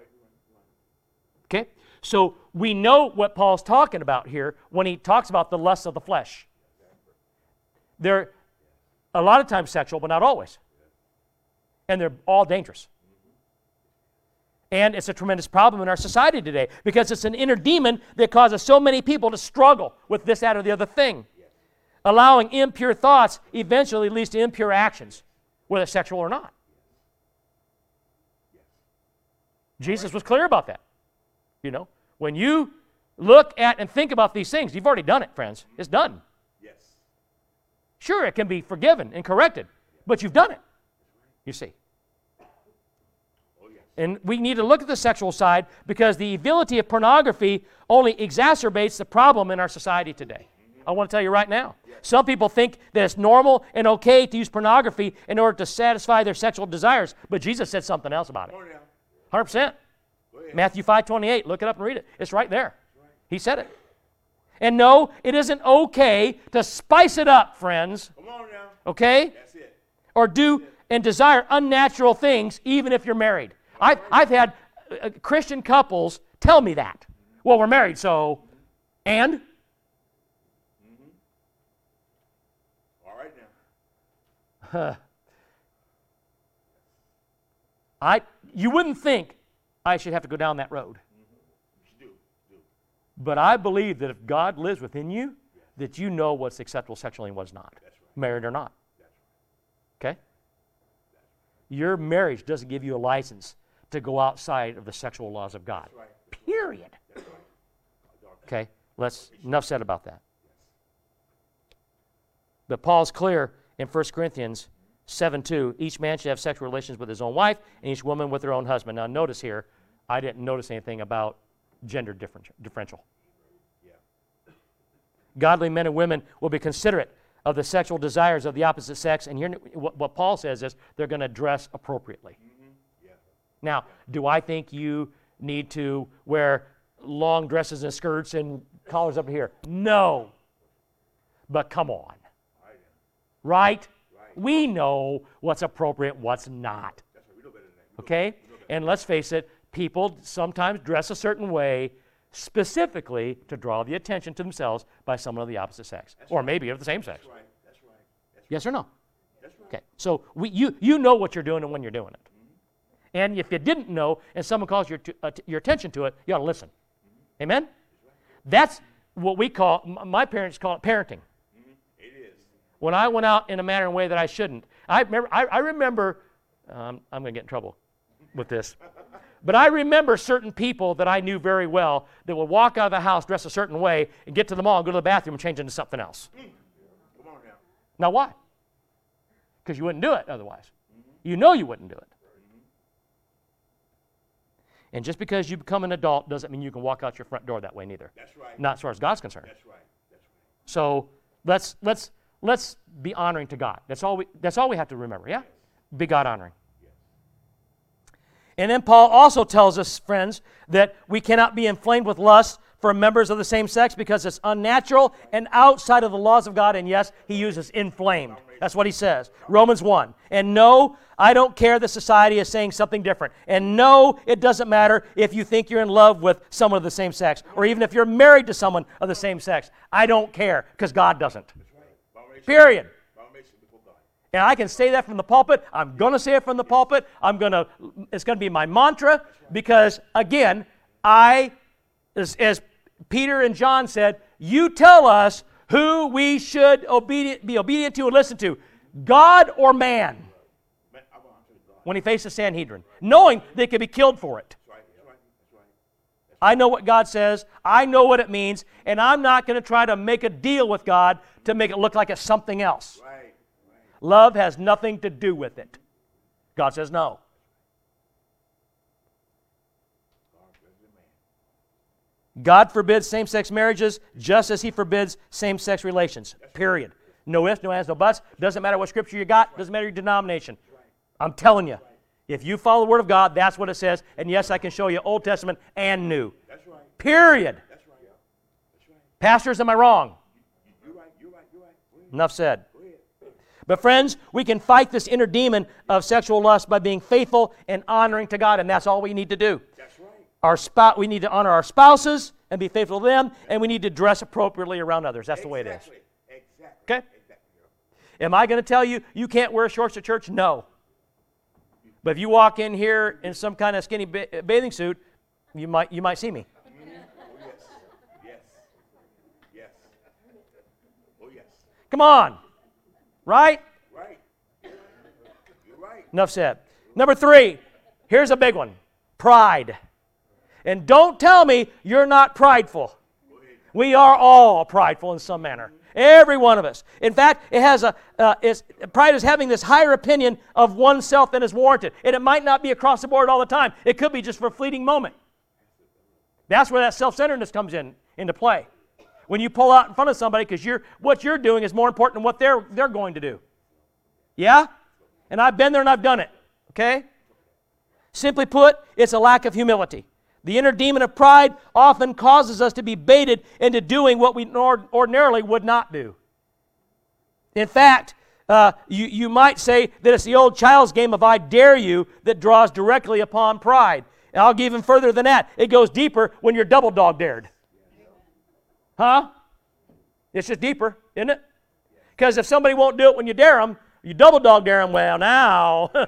Right. Okay? So we know what Paul's talking about here when he talks about the lust of the flesh. They're a lot of times sexual, but not always. And they're all dangerous. And it's a tremendous problem in our society today because it's an inner demon that causes so many people to struggle with this, that, or the other thing. Allowing impure thoughts eventually leads to impure actions, whether sexual or not. Jesus was clear about that. You know, when you look at and think about these things, you've already done it, friends. It's done. Yes. Sure, it can be forgiven and corrected, but you've done it. You see. And we need to look at the sexual side because the ability of pornography only exacerbates the problem in our society today. I want to tell you right now. Some people think that it's normal and okay to use pornography in order to satisfy their sexual desires, but Jesus said something else about it. Come on now. 100%. Matthew 5 28. Look it up and read it. It's right there. He said it. And no, it isn't okay to spice it up, friends. Come on now. Okay? That's it. Or do and desire unnatural things even if you're married. I've, I've had uh, uh, Christian couples tell me that. Well, we're married, so. And? Mm-hmm. All right now. *laughs* I, you wouldn't think I should have to go down that road. Mm-hmm. Do. Do. But I believe that if God lives within you, that you know what's acceptable sexually and what's not, married or not. Okay? Your marriage doesn't give you a license to go outside of the sexual laws of God. Period. Okay? Let's enough said about that. But Paul's clear in 1 Corinthians 7 2. Each man should have sexual relations with his own wife, and each woman with her own husband. Now, notice here, I didn't notice anything about gender differential. Godly men and women will be considerate of the sexual desires of the opposite sex, and here, what, what Paul says is they're going to dress appropriately. Now, do I think you need to wear long dresses and skirts and collars up here? No. But come on. Right? We know what's appropriate, what's not. That's right. We know better than that. Okay? And let's face it, people sometimes dress a certain way specifically to draw the attention to themselves by someone of the opposite sex, or maybe of the same sex. That's right. That's right. That's, Yes or no? that's right. Okay. So we, you, you know what you're doing and when you're doing it. And if you didn't know and someone calls your, uh, your attention to it, you ought to listen. Amen? That's what we call, my parents call it parenting. It is. When I went out in a manner and way that I shouldn't, I remember, I, I remember um, I'm going to get in trouble with this, *laughs* but I remember certain people that I knew very well that would walk out of the house dress a certain way and get to the mall and go to the bathroom and change into something else. Come on now. Now, why? Because you wouldn't do it otherwise. You know you wouldn't do it. And just because you become an adult doesn't mean you can walk out your front door that way, neither. That's right. Not as far as God's concerned. That's right. That's right. So let's let's let's be honoring to God. That's all we that's all we have to remember, yeah? Be God honoring. Yes. And then Paul also tells us, friends, that we cannot be inflamed with lust for members of the same sex because it's unnatural and outside of the laws of God. And yes, he uses inflamed. That's what he says. Romans 1. And no, I don't care that society is saying something different. And no, it doesn't matter if you think you're in love with someone of the same sex or even if you're married to someone of the same sex. I don't care because God doesn't. Period. And I can say that from the pulpit. I'm going to say it from the pulpit. I'm going to it's going to be my mantra because again, I as, as Peter and John said, you tell us who we should obedient, be obedient to and listen to, God or man, Man, I want to God. when he faced the Sanhedrin, knowing they could be killed for it. I know what God says, I know what it means, and I'm not going to try to make a deal with God to make it look like it's something else. Love has nothing to do with it. God says no. God bless the man. God forbids same sex marriages just as He forbids same sex relations. Period. No ifs, no ands, no buts. Doesn't matter what scripture you got, doesn't matter your denomination. I'm telling you, if you follow the Word of God, that's what it says. And yes, I can show you Old Testament and New. Period. Pastors, am I wrong? Enough said. But friends, we can fight this inner demon of sexual lust by being faithful and honoring to God, and that's all we need to do. Our spouse, we need to honor our spouses and be faithful to them, and we need to dress appropriately around others. That's the way it is. Exactly. Exactly. Okay? Exactly. Am I going to tell you you can't wear shorts to church? No. But if you walk in here in some kind of skinny ba- bathing suit, you might you might see me. Mm-hmm. Oh yes. Yes. Yes. Oh yes. Come on, right? Right. You're right. Enough said. Number three, here's a big one: pride. And don't tell me you're not prideful. We are all prideful in some manner. Every one of us. In fact, it has a uh, it's, pride is having this higher opinion of oneself than is warranted, and it might not be across the board all the time. It could be just for a fleeting moment. That's where that self-centeredness comes in into play. When you pull out in front of somebody because you're what you're doing is more important than what they're they're going to do. Yeah? And I've been there and I've done it. Okay? Simply put, it's a lack of humility. The inner demon of pride often causes us to be baited into doing what we ordinarily would not do. In fact, uh, you, you might say that it's the old child's game of I dare you that draws directly upon pride. And I'll go even further than that. It goes deeper when you're double dog dared. Huh? It's just deeper, isn't it? Because if somebody won't do it when you dare them, you double dog dare them, well, now. *laughs* and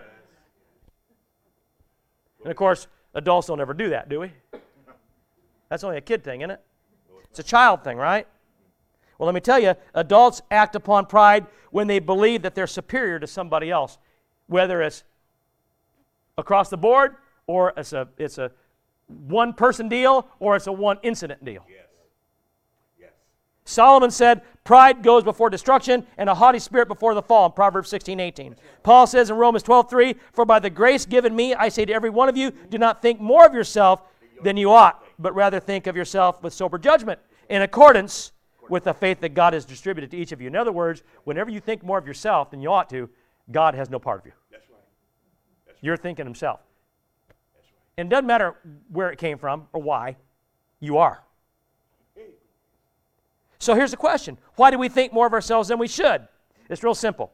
of course, adults don't ever do that, do we? That's only a kid thing, isn't it? It's a child thing, right? Well, let me tell you, adults act upon pride when they believe that they're superior to somebody else, whether it's across the board or it's a, it's a one person deal or it's a one incident deal. Yes. Solomon said, Pride goes before destruction, and a haughty spirit before the fall, in Proverbs 16, 18. Paul says in Romans 12, 3, For by the grace given me, I say to every one of you, do not think more of yourself than you ought, but rather think of yourself with sober judgment, in accordance with the faith that God has distributed to each of you. In other words, whenever you think more of yourself than you ought to, God has no part of you. That's right. You're thinking himself. Right. And it doesn't matter where it came from or why, you are. So here's the question Why do we think more of ourselves than we should? It's real simple.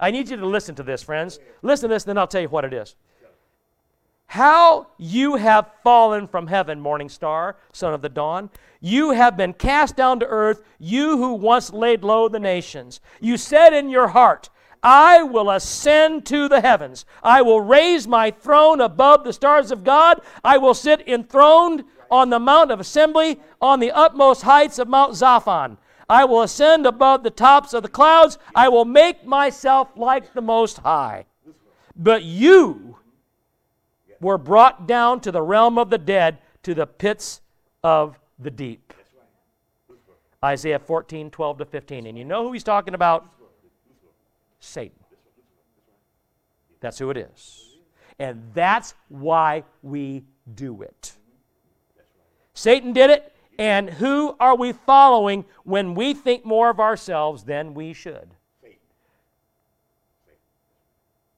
I need you to listen to this, friends. Listen to this, then I'll tell you what it is. How you have fallen from heaven, morning star, son of the dawn. You have been cast down to earth, you who once laid low the nations. You said in your heart, I will ascend to the heavens. I will raise my throne above the stars of God. I will sit enthroned on the mount of assembly on the utmost heights of Mount Zaphon. I will ascend above the tops of the clouds. I will make myself like the Most High. But you were brought down to the realm of the dead, to the pits of the deep. Isaiah 14, 12 to 15. And you know who he's talking about? Satan. That's who it is. And that's why we do it. Satan did it, and who are we following when we think more of ourselves than we should?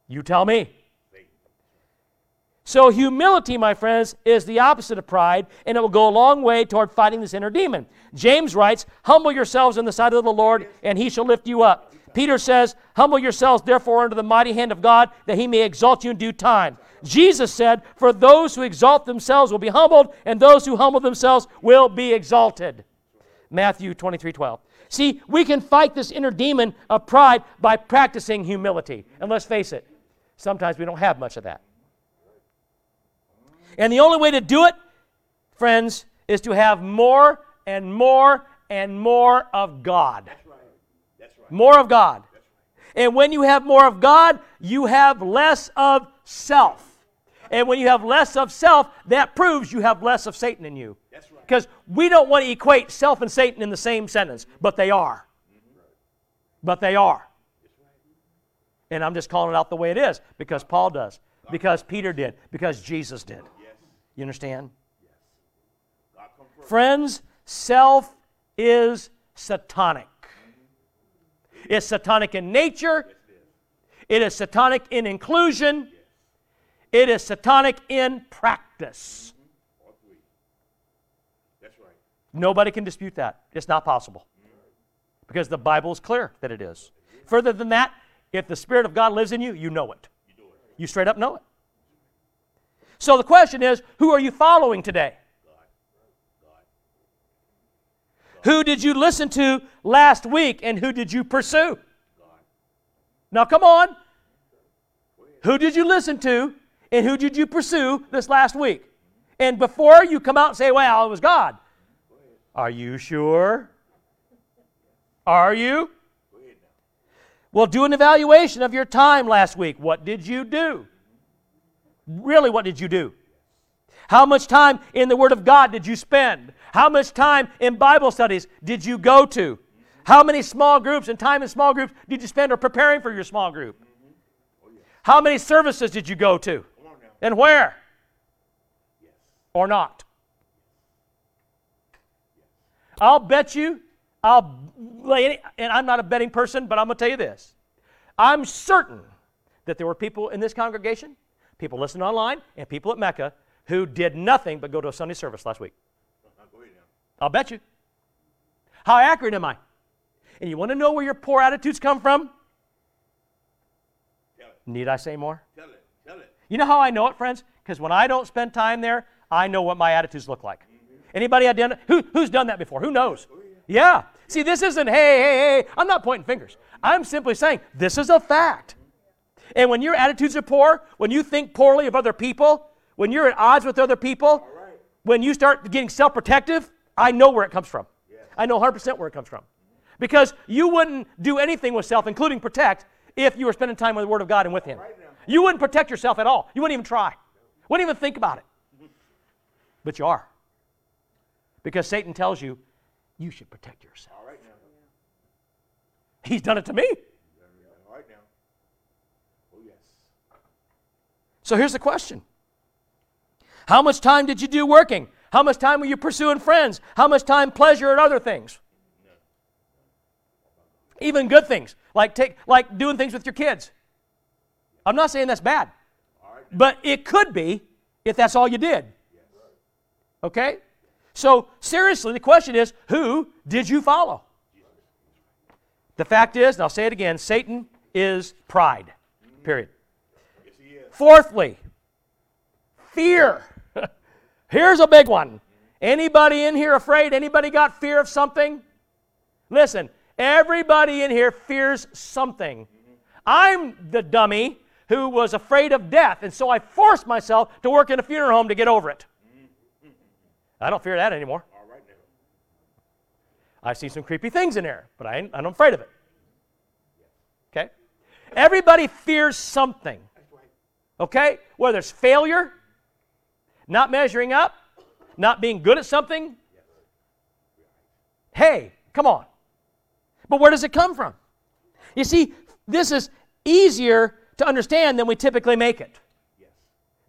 You tell me. So, humility, my friends, is the opposite of pride, and it will go a long way toward fighting this inner demon. James writes, Humble yourselves in the sight of the Lord, and he shall lift you up. Peter says, Humble yourselves, therefore, under the mighty hand of God, that he may exalt you in due time. Jesus said, For those who exalt themselves will be humbled, and those who humble themselves will be exalted. Matthew 23 12. See, we can fight this inner demon of pride by practicing humility. And let's face it, sometimes we don't have much of that. And the only way to do it, friends, is to have more and more and more of God. That's right. That's right. More of God. And when you have more of God, you have less of self. And when you have less of self, that proves you have less of Satan in you. That's right. Because we don't want to equate self and Satan in the same sentence, but they are. But they are. And I'm just calling it out the way it is because Paul does, because Peter did, because Jesus did. Yes. You understand? Friends, self is satanic. It's satanic in nature, it is satanic in inclusion, it is satanic in practice. Right. Nobody can dispute that. It's not possible. Because the Bible is clear that it is. Further than that, if the Spirit of God lives in you, you know it. You straight up know it. So the question is who are you following today? Who did you listen to last week and who did you pursue? Now, come on. Who did you listen to and who did you pursue this last week? And before you come out and say, well, it was God, are you sure? Are you? Well, do an evaluation of your time last week. What did you do? Really, what did you do? How much time in the Word of God did you spend? How much time in Bible studies did you go to? How many small groups and time in small groups did you spend or preparing for your small group? How many services did you go to? Come on now. And where? Yes. Or not? I'll bet you, I'll lay any, and I'm not a betting person, but I'm going to tell you this. I'm certain that there were people in this congregation, people listening online, and people at Mecca who did nothing but go to a Sunday service last week. Go ahead now. I'll bet you. How accurate am I? And you want to know where your poor attitudes come from? Tell it. Need I say more? Tell it. You know how I know it, friends? Because when I don't spend time there, I know what my attitudes look like. Anybody identify? Who, who's done that before? Who knows? Yeah. See, this isn't, hey, hey, hey, I'm not pointing fingers. I'm simply saying this is a fact. And when your attitudes are poor, when you think poorly of other people, when you're at odds with other people, when you start getting self protective, I know where it comes from. I know 100% where it comes from. Because you wouldn't do anything with self, including protect, if you were spending time with the Word of God and with Him. You wouldn't protect yourself at all. You wouldn't even try. Wouldn't even think about it. But you are. Because Satan tells you, you should protect yourself. All right now. He's done it to me. All right now. Oh yes. So here's the question How much time did you do working? How much time were you pursuing friends? How much time pleasure and other things? Even good things, like, take, like doing things with your kids. I'm not saying that's bad, but it could be if that's all you did. Okay? So, seriously, the question is who did you follow? The fact is, and I'll say it again Satan is pride. Period. Fourthly, fear. *laughs* Here's a big one. Anybody in here afraid? Anybody got fear of something? Listen, everybody in here fears something. I'm the dummy who was afraid of death, and so I forced myself to work in a funeral home to get over it. I don't fear that anymore. All right now. I see some creepy things in there, but I ain't, I'm afraid of it. Okay? Everybody fears something. Okay? Whether it's failure, not measuring up, not being good at something. Hey, come on. But where does it come from? You see, this is easier to understand than we typically make it.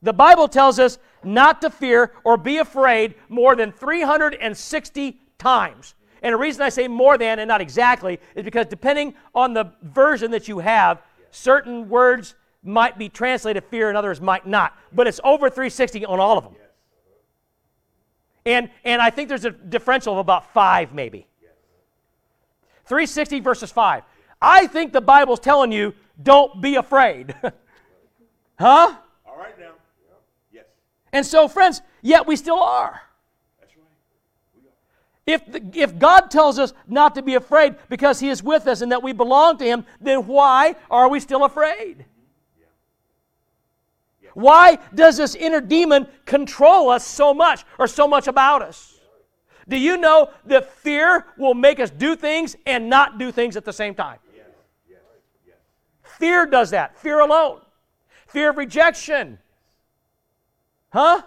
The Bible tells us not to fear or be afraid more than 360 times. And the reason I say more than and not exactly is because depending on the version that you have, certain words might be translated fear and others might not. But it's over 360 on all of them. And, and I think there's a differential of about five, maybe. 360 versus 5. I think the Bible's telling you don't be afraid. *laughs* huh? All right now. Yes. And so, friends, yet we still are. That's right. If, the, if God tells us not to be afraid because He is with us and that we belong to Him, then why are we still afraid? Mm-hmm. Why does this inner demon control us so much or so much about us? Do you know that fear will make us do things and not do things at the same time? Fear does that. Fear alone. Fear of rejection. Huh?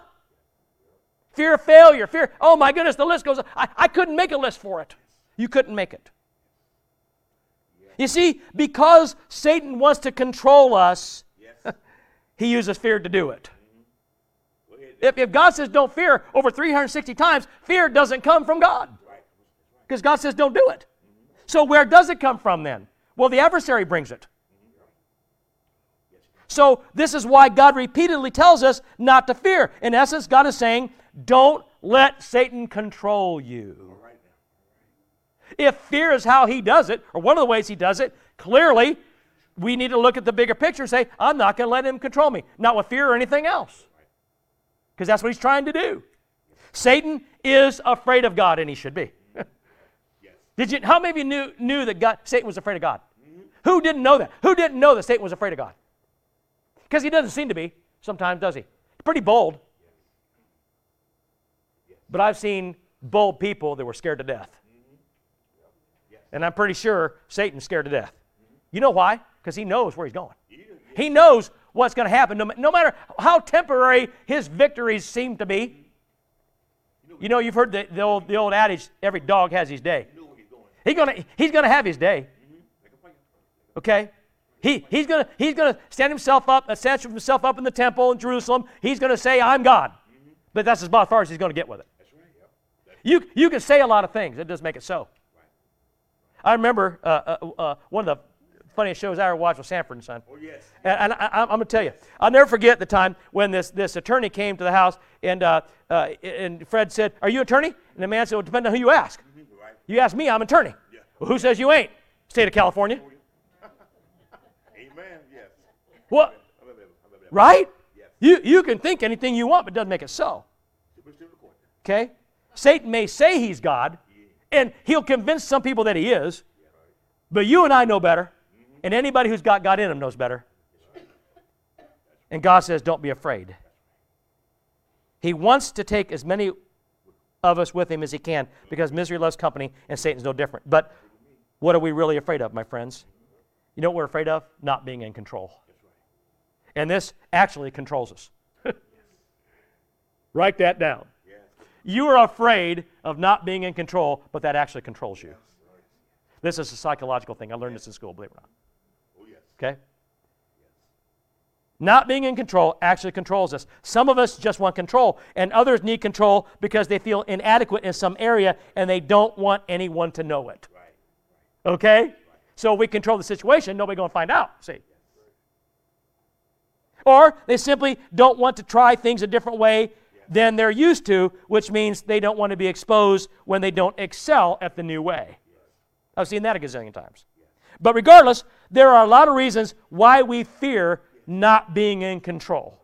Fear of failure. Fear, oh my goodness, the list goes. I, I couldn't make a list for it. You couldn't make it. You see, because Satan wants to control us, *laughs* he uses fear to do it. If, if God says don't fear over 360 times, fear doesn't come from God. Because God says don't do it. So where does it come from then? Well, the adversary brings it. So this is why God repeatedly tells us not to fear. In essence, God is saying, don't let Satan control you. All right now. If fear is how he does it, or one of the ways he does it, clearly we need to look at the bigger picture and say, I'm not going to let him control me. Not with fear or anything else. Because that's what he's trying to do. Satan is afraid of God, and he should be. Yes. *laughs* Did you? How many of you knew, knew that God, Satan was afraid of God? Mm-hmm. Who didn't know that? Who didn't know that Satan was afraid of God? Because he doesn't seem to be sometimes, does he? Pretty bold. But I've seen bold people that were scared to death. And I'm pretty sure Satan's scared to death. You know why? Because he knows where he's going. He knows what's going to happen, no, ma- no matter how temporary his victories seem to be. You know, you've heard the, the, old, the old adage every dog has his day. He's going. Gonna, he's gonna have his day. Plan. Okay? He, he's gonna he's gonna stand himself up, stand himself up in the temple in Jerusalem. He's gonna say, "I'm God," but that's as far as he's gonna get with it. That's right. Yep. You you can say a lot of things. It doesn't make it so. I remember uh, uh, uh, one of the funniest shows I ever watched was Sanford and Son. Oh, yes. And, and I, am going to tell you, I'll never forget the time when this, this attorney came to the house and, uh, uh, and Fred said, Are you an attorney? And the man said, Well, depends on who you ask. Right. You ask me, I'm an attorney. Well, who says you ain't? State of California. What? Right? You, you can think anything you want, but it doesn't make it so. Okay? Satan may say he's God, and he'll convince some people that he is, but you and I know better, and anybody who's got God in him knows better. And God says, Don't be afraid. He wants to take as many of us with him as he can because misery loves company and Satan's no different. But what are we really afraid of, my friends? You know what we're afraid of? Not being in control. And this actually controls us. *laughs* Write that down. You are afraid of not being in control, but that actually controls you. This is a psychological thing. I learned this in school, believe it or not. Oh, yes. Okay? Not being in control actually controls us. Some of us just want control, and others need control because they feel inadequate in some area and they don't want anyone to know it. Right. Okay? So we control the situation, nobody going to find out. See? Or they simply don't want to try things a different way than they're used to, which means they don't want to be exposed when they don't excel at the new way. I've seen that a gazillion times. But regardless, there are a lot of reasons why we fear not being in control.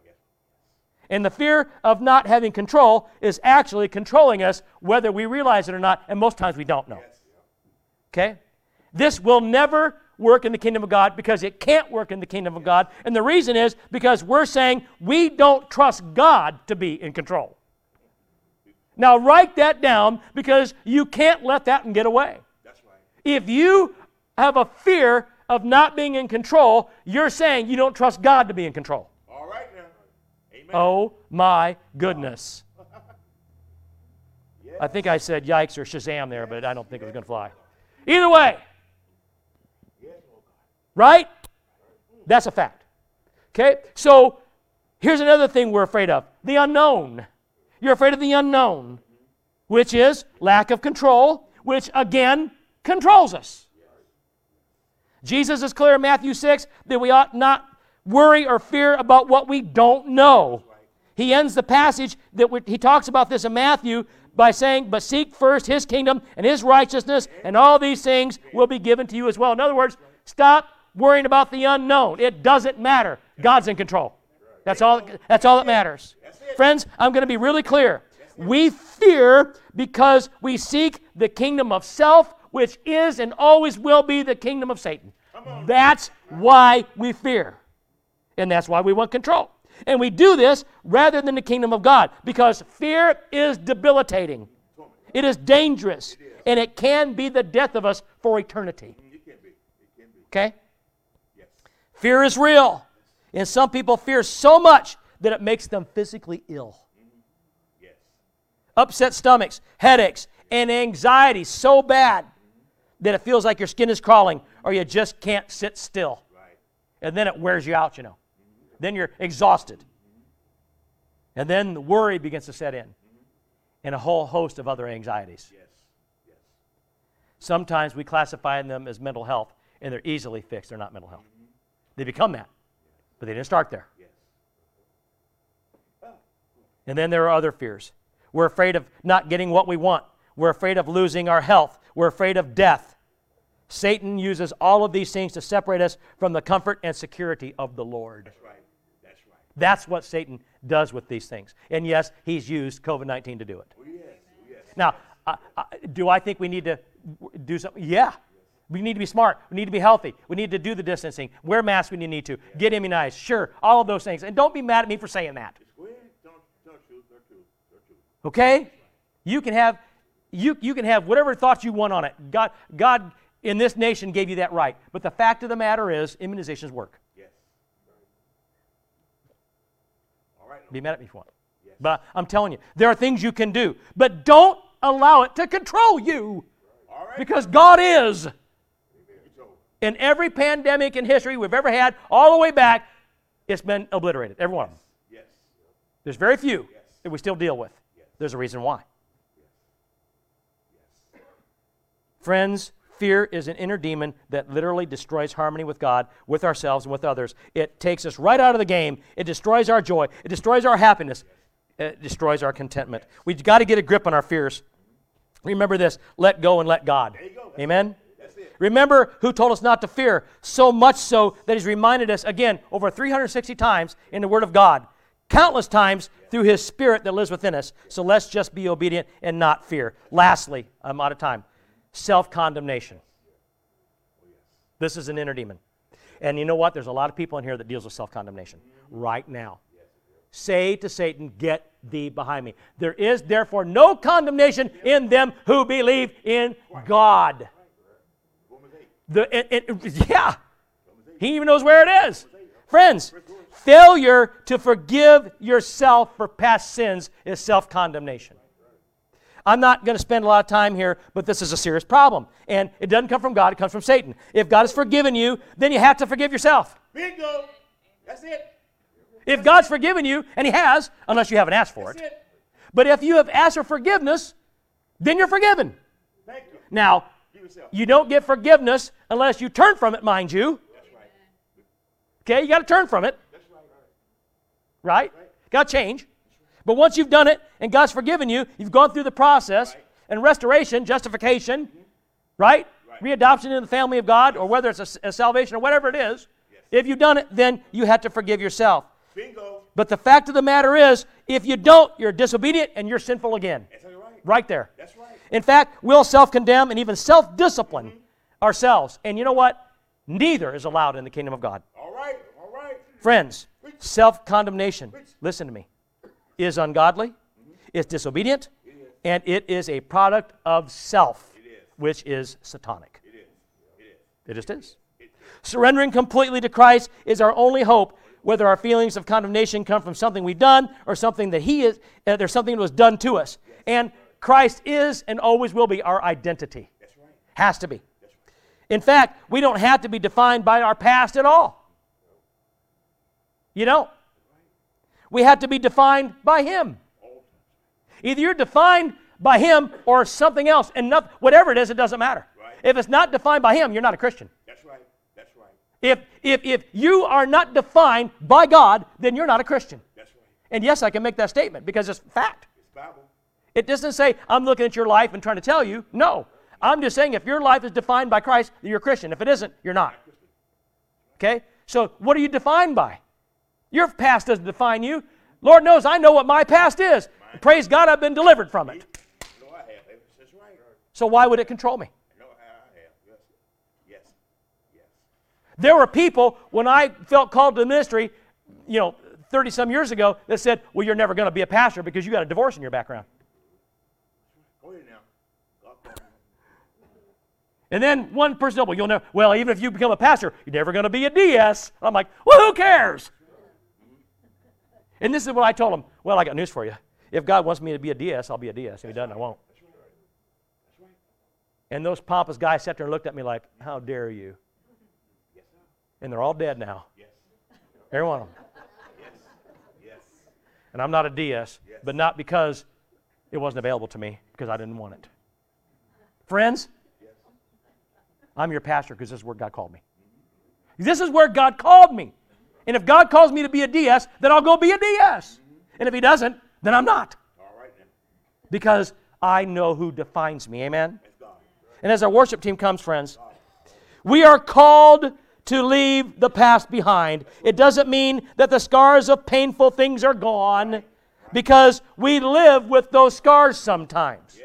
And the fear of not having control is actually controlling us whether we realize it or not, and most times we don't know. Okay? This will never work in the kingdom of God because it can't work in the kingdom of God. And the reason is because we're saying we don't trust God to be in control. Now, write that down because you can't let that one get away. That's right. If you have a fear of not being in control, you're saying you don't trust God to be in control. All right now. Amen. Oh my goodness. *laughs* I think I said yikes or Shazam there, but I don't think it was going to fly. *laughs* Either way, right? That's a fact. Okay? So here's another thing we're afraid of the unknown. You're afraid of the unknown, which is lack of control, which again controls us. Jesus is clear in Matthew 6 that we ought not worry or fear about what we don't know. He ends the passage that we, he talks about this in Matthew by saying, But seek first his kingdom and his righteousness, and all these things will be given to you as well. In other words, stop worrying about the unknown. It doesn't matter. God's in control. That's all, that's all that matters. Friends, I'm going to be really clear. We fear because we seek the kingdom of self, which is and always will be the kingdom of Satan. That's why we fear. And that's why we want control. And we do this rather than the kingdom of God because fear is debilitating, it is dangerous, and it can be the death of us for eternity. It can be. It can be. Okay? Fear is real. And some people fear so much that it makes them physically ill. Yes. Upset stomachs, headaches, and anxiety so bad that it feels like your skin is crawling or you just can't sit still. Right. And then it wears you out, you know. Then you're exhausted. And then the worry begins to set in mm-hmm. and a whole host of other anxieties. Yes. Yes. Sometimes we classify them as mental health and they're easily fixed. They're not mental health. They become that, but they didn't start there. And then there are other fears. We're afraid of not getting what we want. We're afraid of losing our health. We're afraid of death. Satan uses all of these things to separate us from the comfort and security of the Lord. That's right. That's right. That's what Satan does with these things. And yes, he's used COVID 19 to do it. Oh, yes. Oh, yes. Now, I, I, do I think we need to do something? Yeah. We need to be smart. We need to be healthy. We need to do the distancing. Wear masks when you need to. Get immunized. Sure. All of those things. And don't be mad at me for saying that. Okay? You can have you, you can have whatever thoughts you want on it. God, God in this nation gave you that right. But the fact of the matter is, immunizations work. Yes. All right. Be mad at me if you want. But I'm telling you, there are things you can do. But don't allow it to control you. Right. Because God is. In every pandemic in history we've ever had, all the way back, it's been obliterated. Every one of them. yes. There's very few that we still deal with. Yes. There's a reason why. Yes. Friends, Fear is an inner demon that literally destroys harmony with God, with ourselves, and with others. It takes us right out of the game. It destroys our joy. It destroys our happiness. It destroys our contentment. We've got to get a grip on our fears. Remember this let go and let God. Go. Amen? Remember who told us not to fear, so much so that he's reminded us again over 360 times in the Word of God, countless times through his Spirit that lives within us. So let's just be obedient and not fear. Lastly, I'm out of time self condemnation. This is an inner demon. And you know what? There's a lot of people in here that deals with self condemnation right now. Say to Satan, Get thee behind me. There is therefore no condemnation in them who believe in God. The, it, it, yeah, he even knows where it is. Friends, failure to forgive yourself for past sins is self condemnation. I'm not going to spend a lot of time here, but this is a serious problem. And it doesn't come from God, it comes from Satan. If God has forgiven you, then you have to forgive yourself. Bingo. That's it. If God's forgiven you, and He has, unless you haven't asked for it. it. But if you have asked for forgiveness, then you're forgiven. Thank you. Now. You don't get forgiveness unless you turn from it, mind you. That's right. Okay, you got to turn from it, That's right. right? Got to change. But once you've done it and God's forgiven you, you've gone through the process and restoration, justification, right? Mm-hmm. Right. Readoption into the family of God, or whether it's a salvation or whatever it is. If you've done it, then you have to forgive yourself. Bingo. But the fact of the matter is, if you don't, you're disobedient and you're sinful again. Right. There. That's right. In fact, we'll self condemn and even self discipline ourselves. And you know what? Neither is allowed in the kingdom of God. All right. All right. Friends, self condemnation, listen to me, is ungodly, it's disobedient, it is. and it is a product of self, which is satanic. It is. It is. It just is. Surrendering completely to Christ is our only hope, whether our feelings of condemnation come from something we've done or something that He is, uh, there's something that was done to us. And Christ is and always will be our identity. That's right. Has to be. In fact, we don't have to be defined by our past at all. You don't. We have to be defined by Him. Either you're defined by Him or something else, and whatever it is, it doesn't matter. Right. If it's not defined by Him, you're not a Christian. That's right. That's right. If, if, if you are not defined by God, then you're not a Christian. That's right. And yes, I can make that statement because it's fact. It's Bible. It doesn't say, I'm looking at your life and trying to tell you. No. I'm just saying, if your life is defined by Christ, you're a Christian. If it isn't, you're not. Okay? So, what are you defined by? Your past doesn't define you. Lord knows I know what my past is. Praise God, I've been delivered from it. No, I have. That's right. So, why would it control me? No, I have. Yes. Yes. Yes. There were people, when I felt called to the ministry, you know, 30 some years ago, that said, Well, you're never going to be a pastor because you got a divorce in your background. Go ahead now. God called me. And then one person Well, you'll never, well, even if you become a pastor, you're never going to be a DS. I'm like, Well, who cares? And this is what I told him. Well, I got news for you. If God wants me to be a DS, I'll be a DS. If He doesn't, I won't. And those pompous guys sat there and looked at me like, How dare you? And they're all dead now. Every one of them. And I'm not a DS, but not because it wasn't available to me, because I didn't want it. Friends, I'm your pastor because this is where God called me. This is where God called me. And if God calls me to be a DS, then I'll go be a DS. And if He doesn't, then I'm not. Because I know who defines me. Amen? And as our worship team comes, friends, we are called to leave the past behind. It doesn't mean that the scars of painful things are gone because we live with those scars sometimes.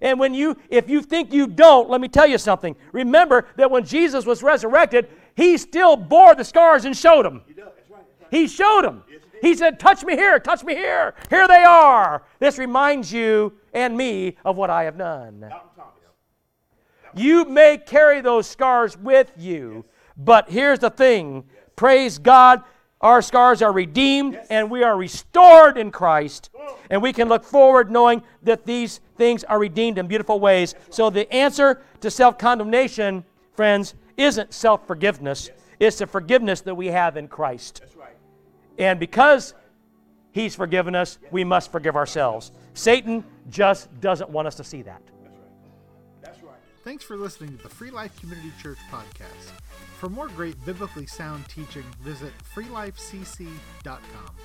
Yes, we do. And when you if you think you don't, let me tell you something. Remember that when Jesus was resurrected, he still bore the scars and showed them. He does. That's right. That's right. He showed them. He He said, Touch me here, touch me here. Here they are. This reminds you and me of what I have done. You may carry those scars with you, but here's the thing praise God, our scars are redeemed and we are restored in Christ. And we can look forward knowing that these things are redeemed in beautiful ways. So the answer to self condemnation, friends, isn't self forgiveness, it's the forgiveness that we have in Christ. That's right. And because He's forgiven us, we must forgive ourselves. Satan just doesn't want us to see that. Thanks for listening to the Free Life Community Church podcast. For more great biblically sound teaching, visit freelifecc.com.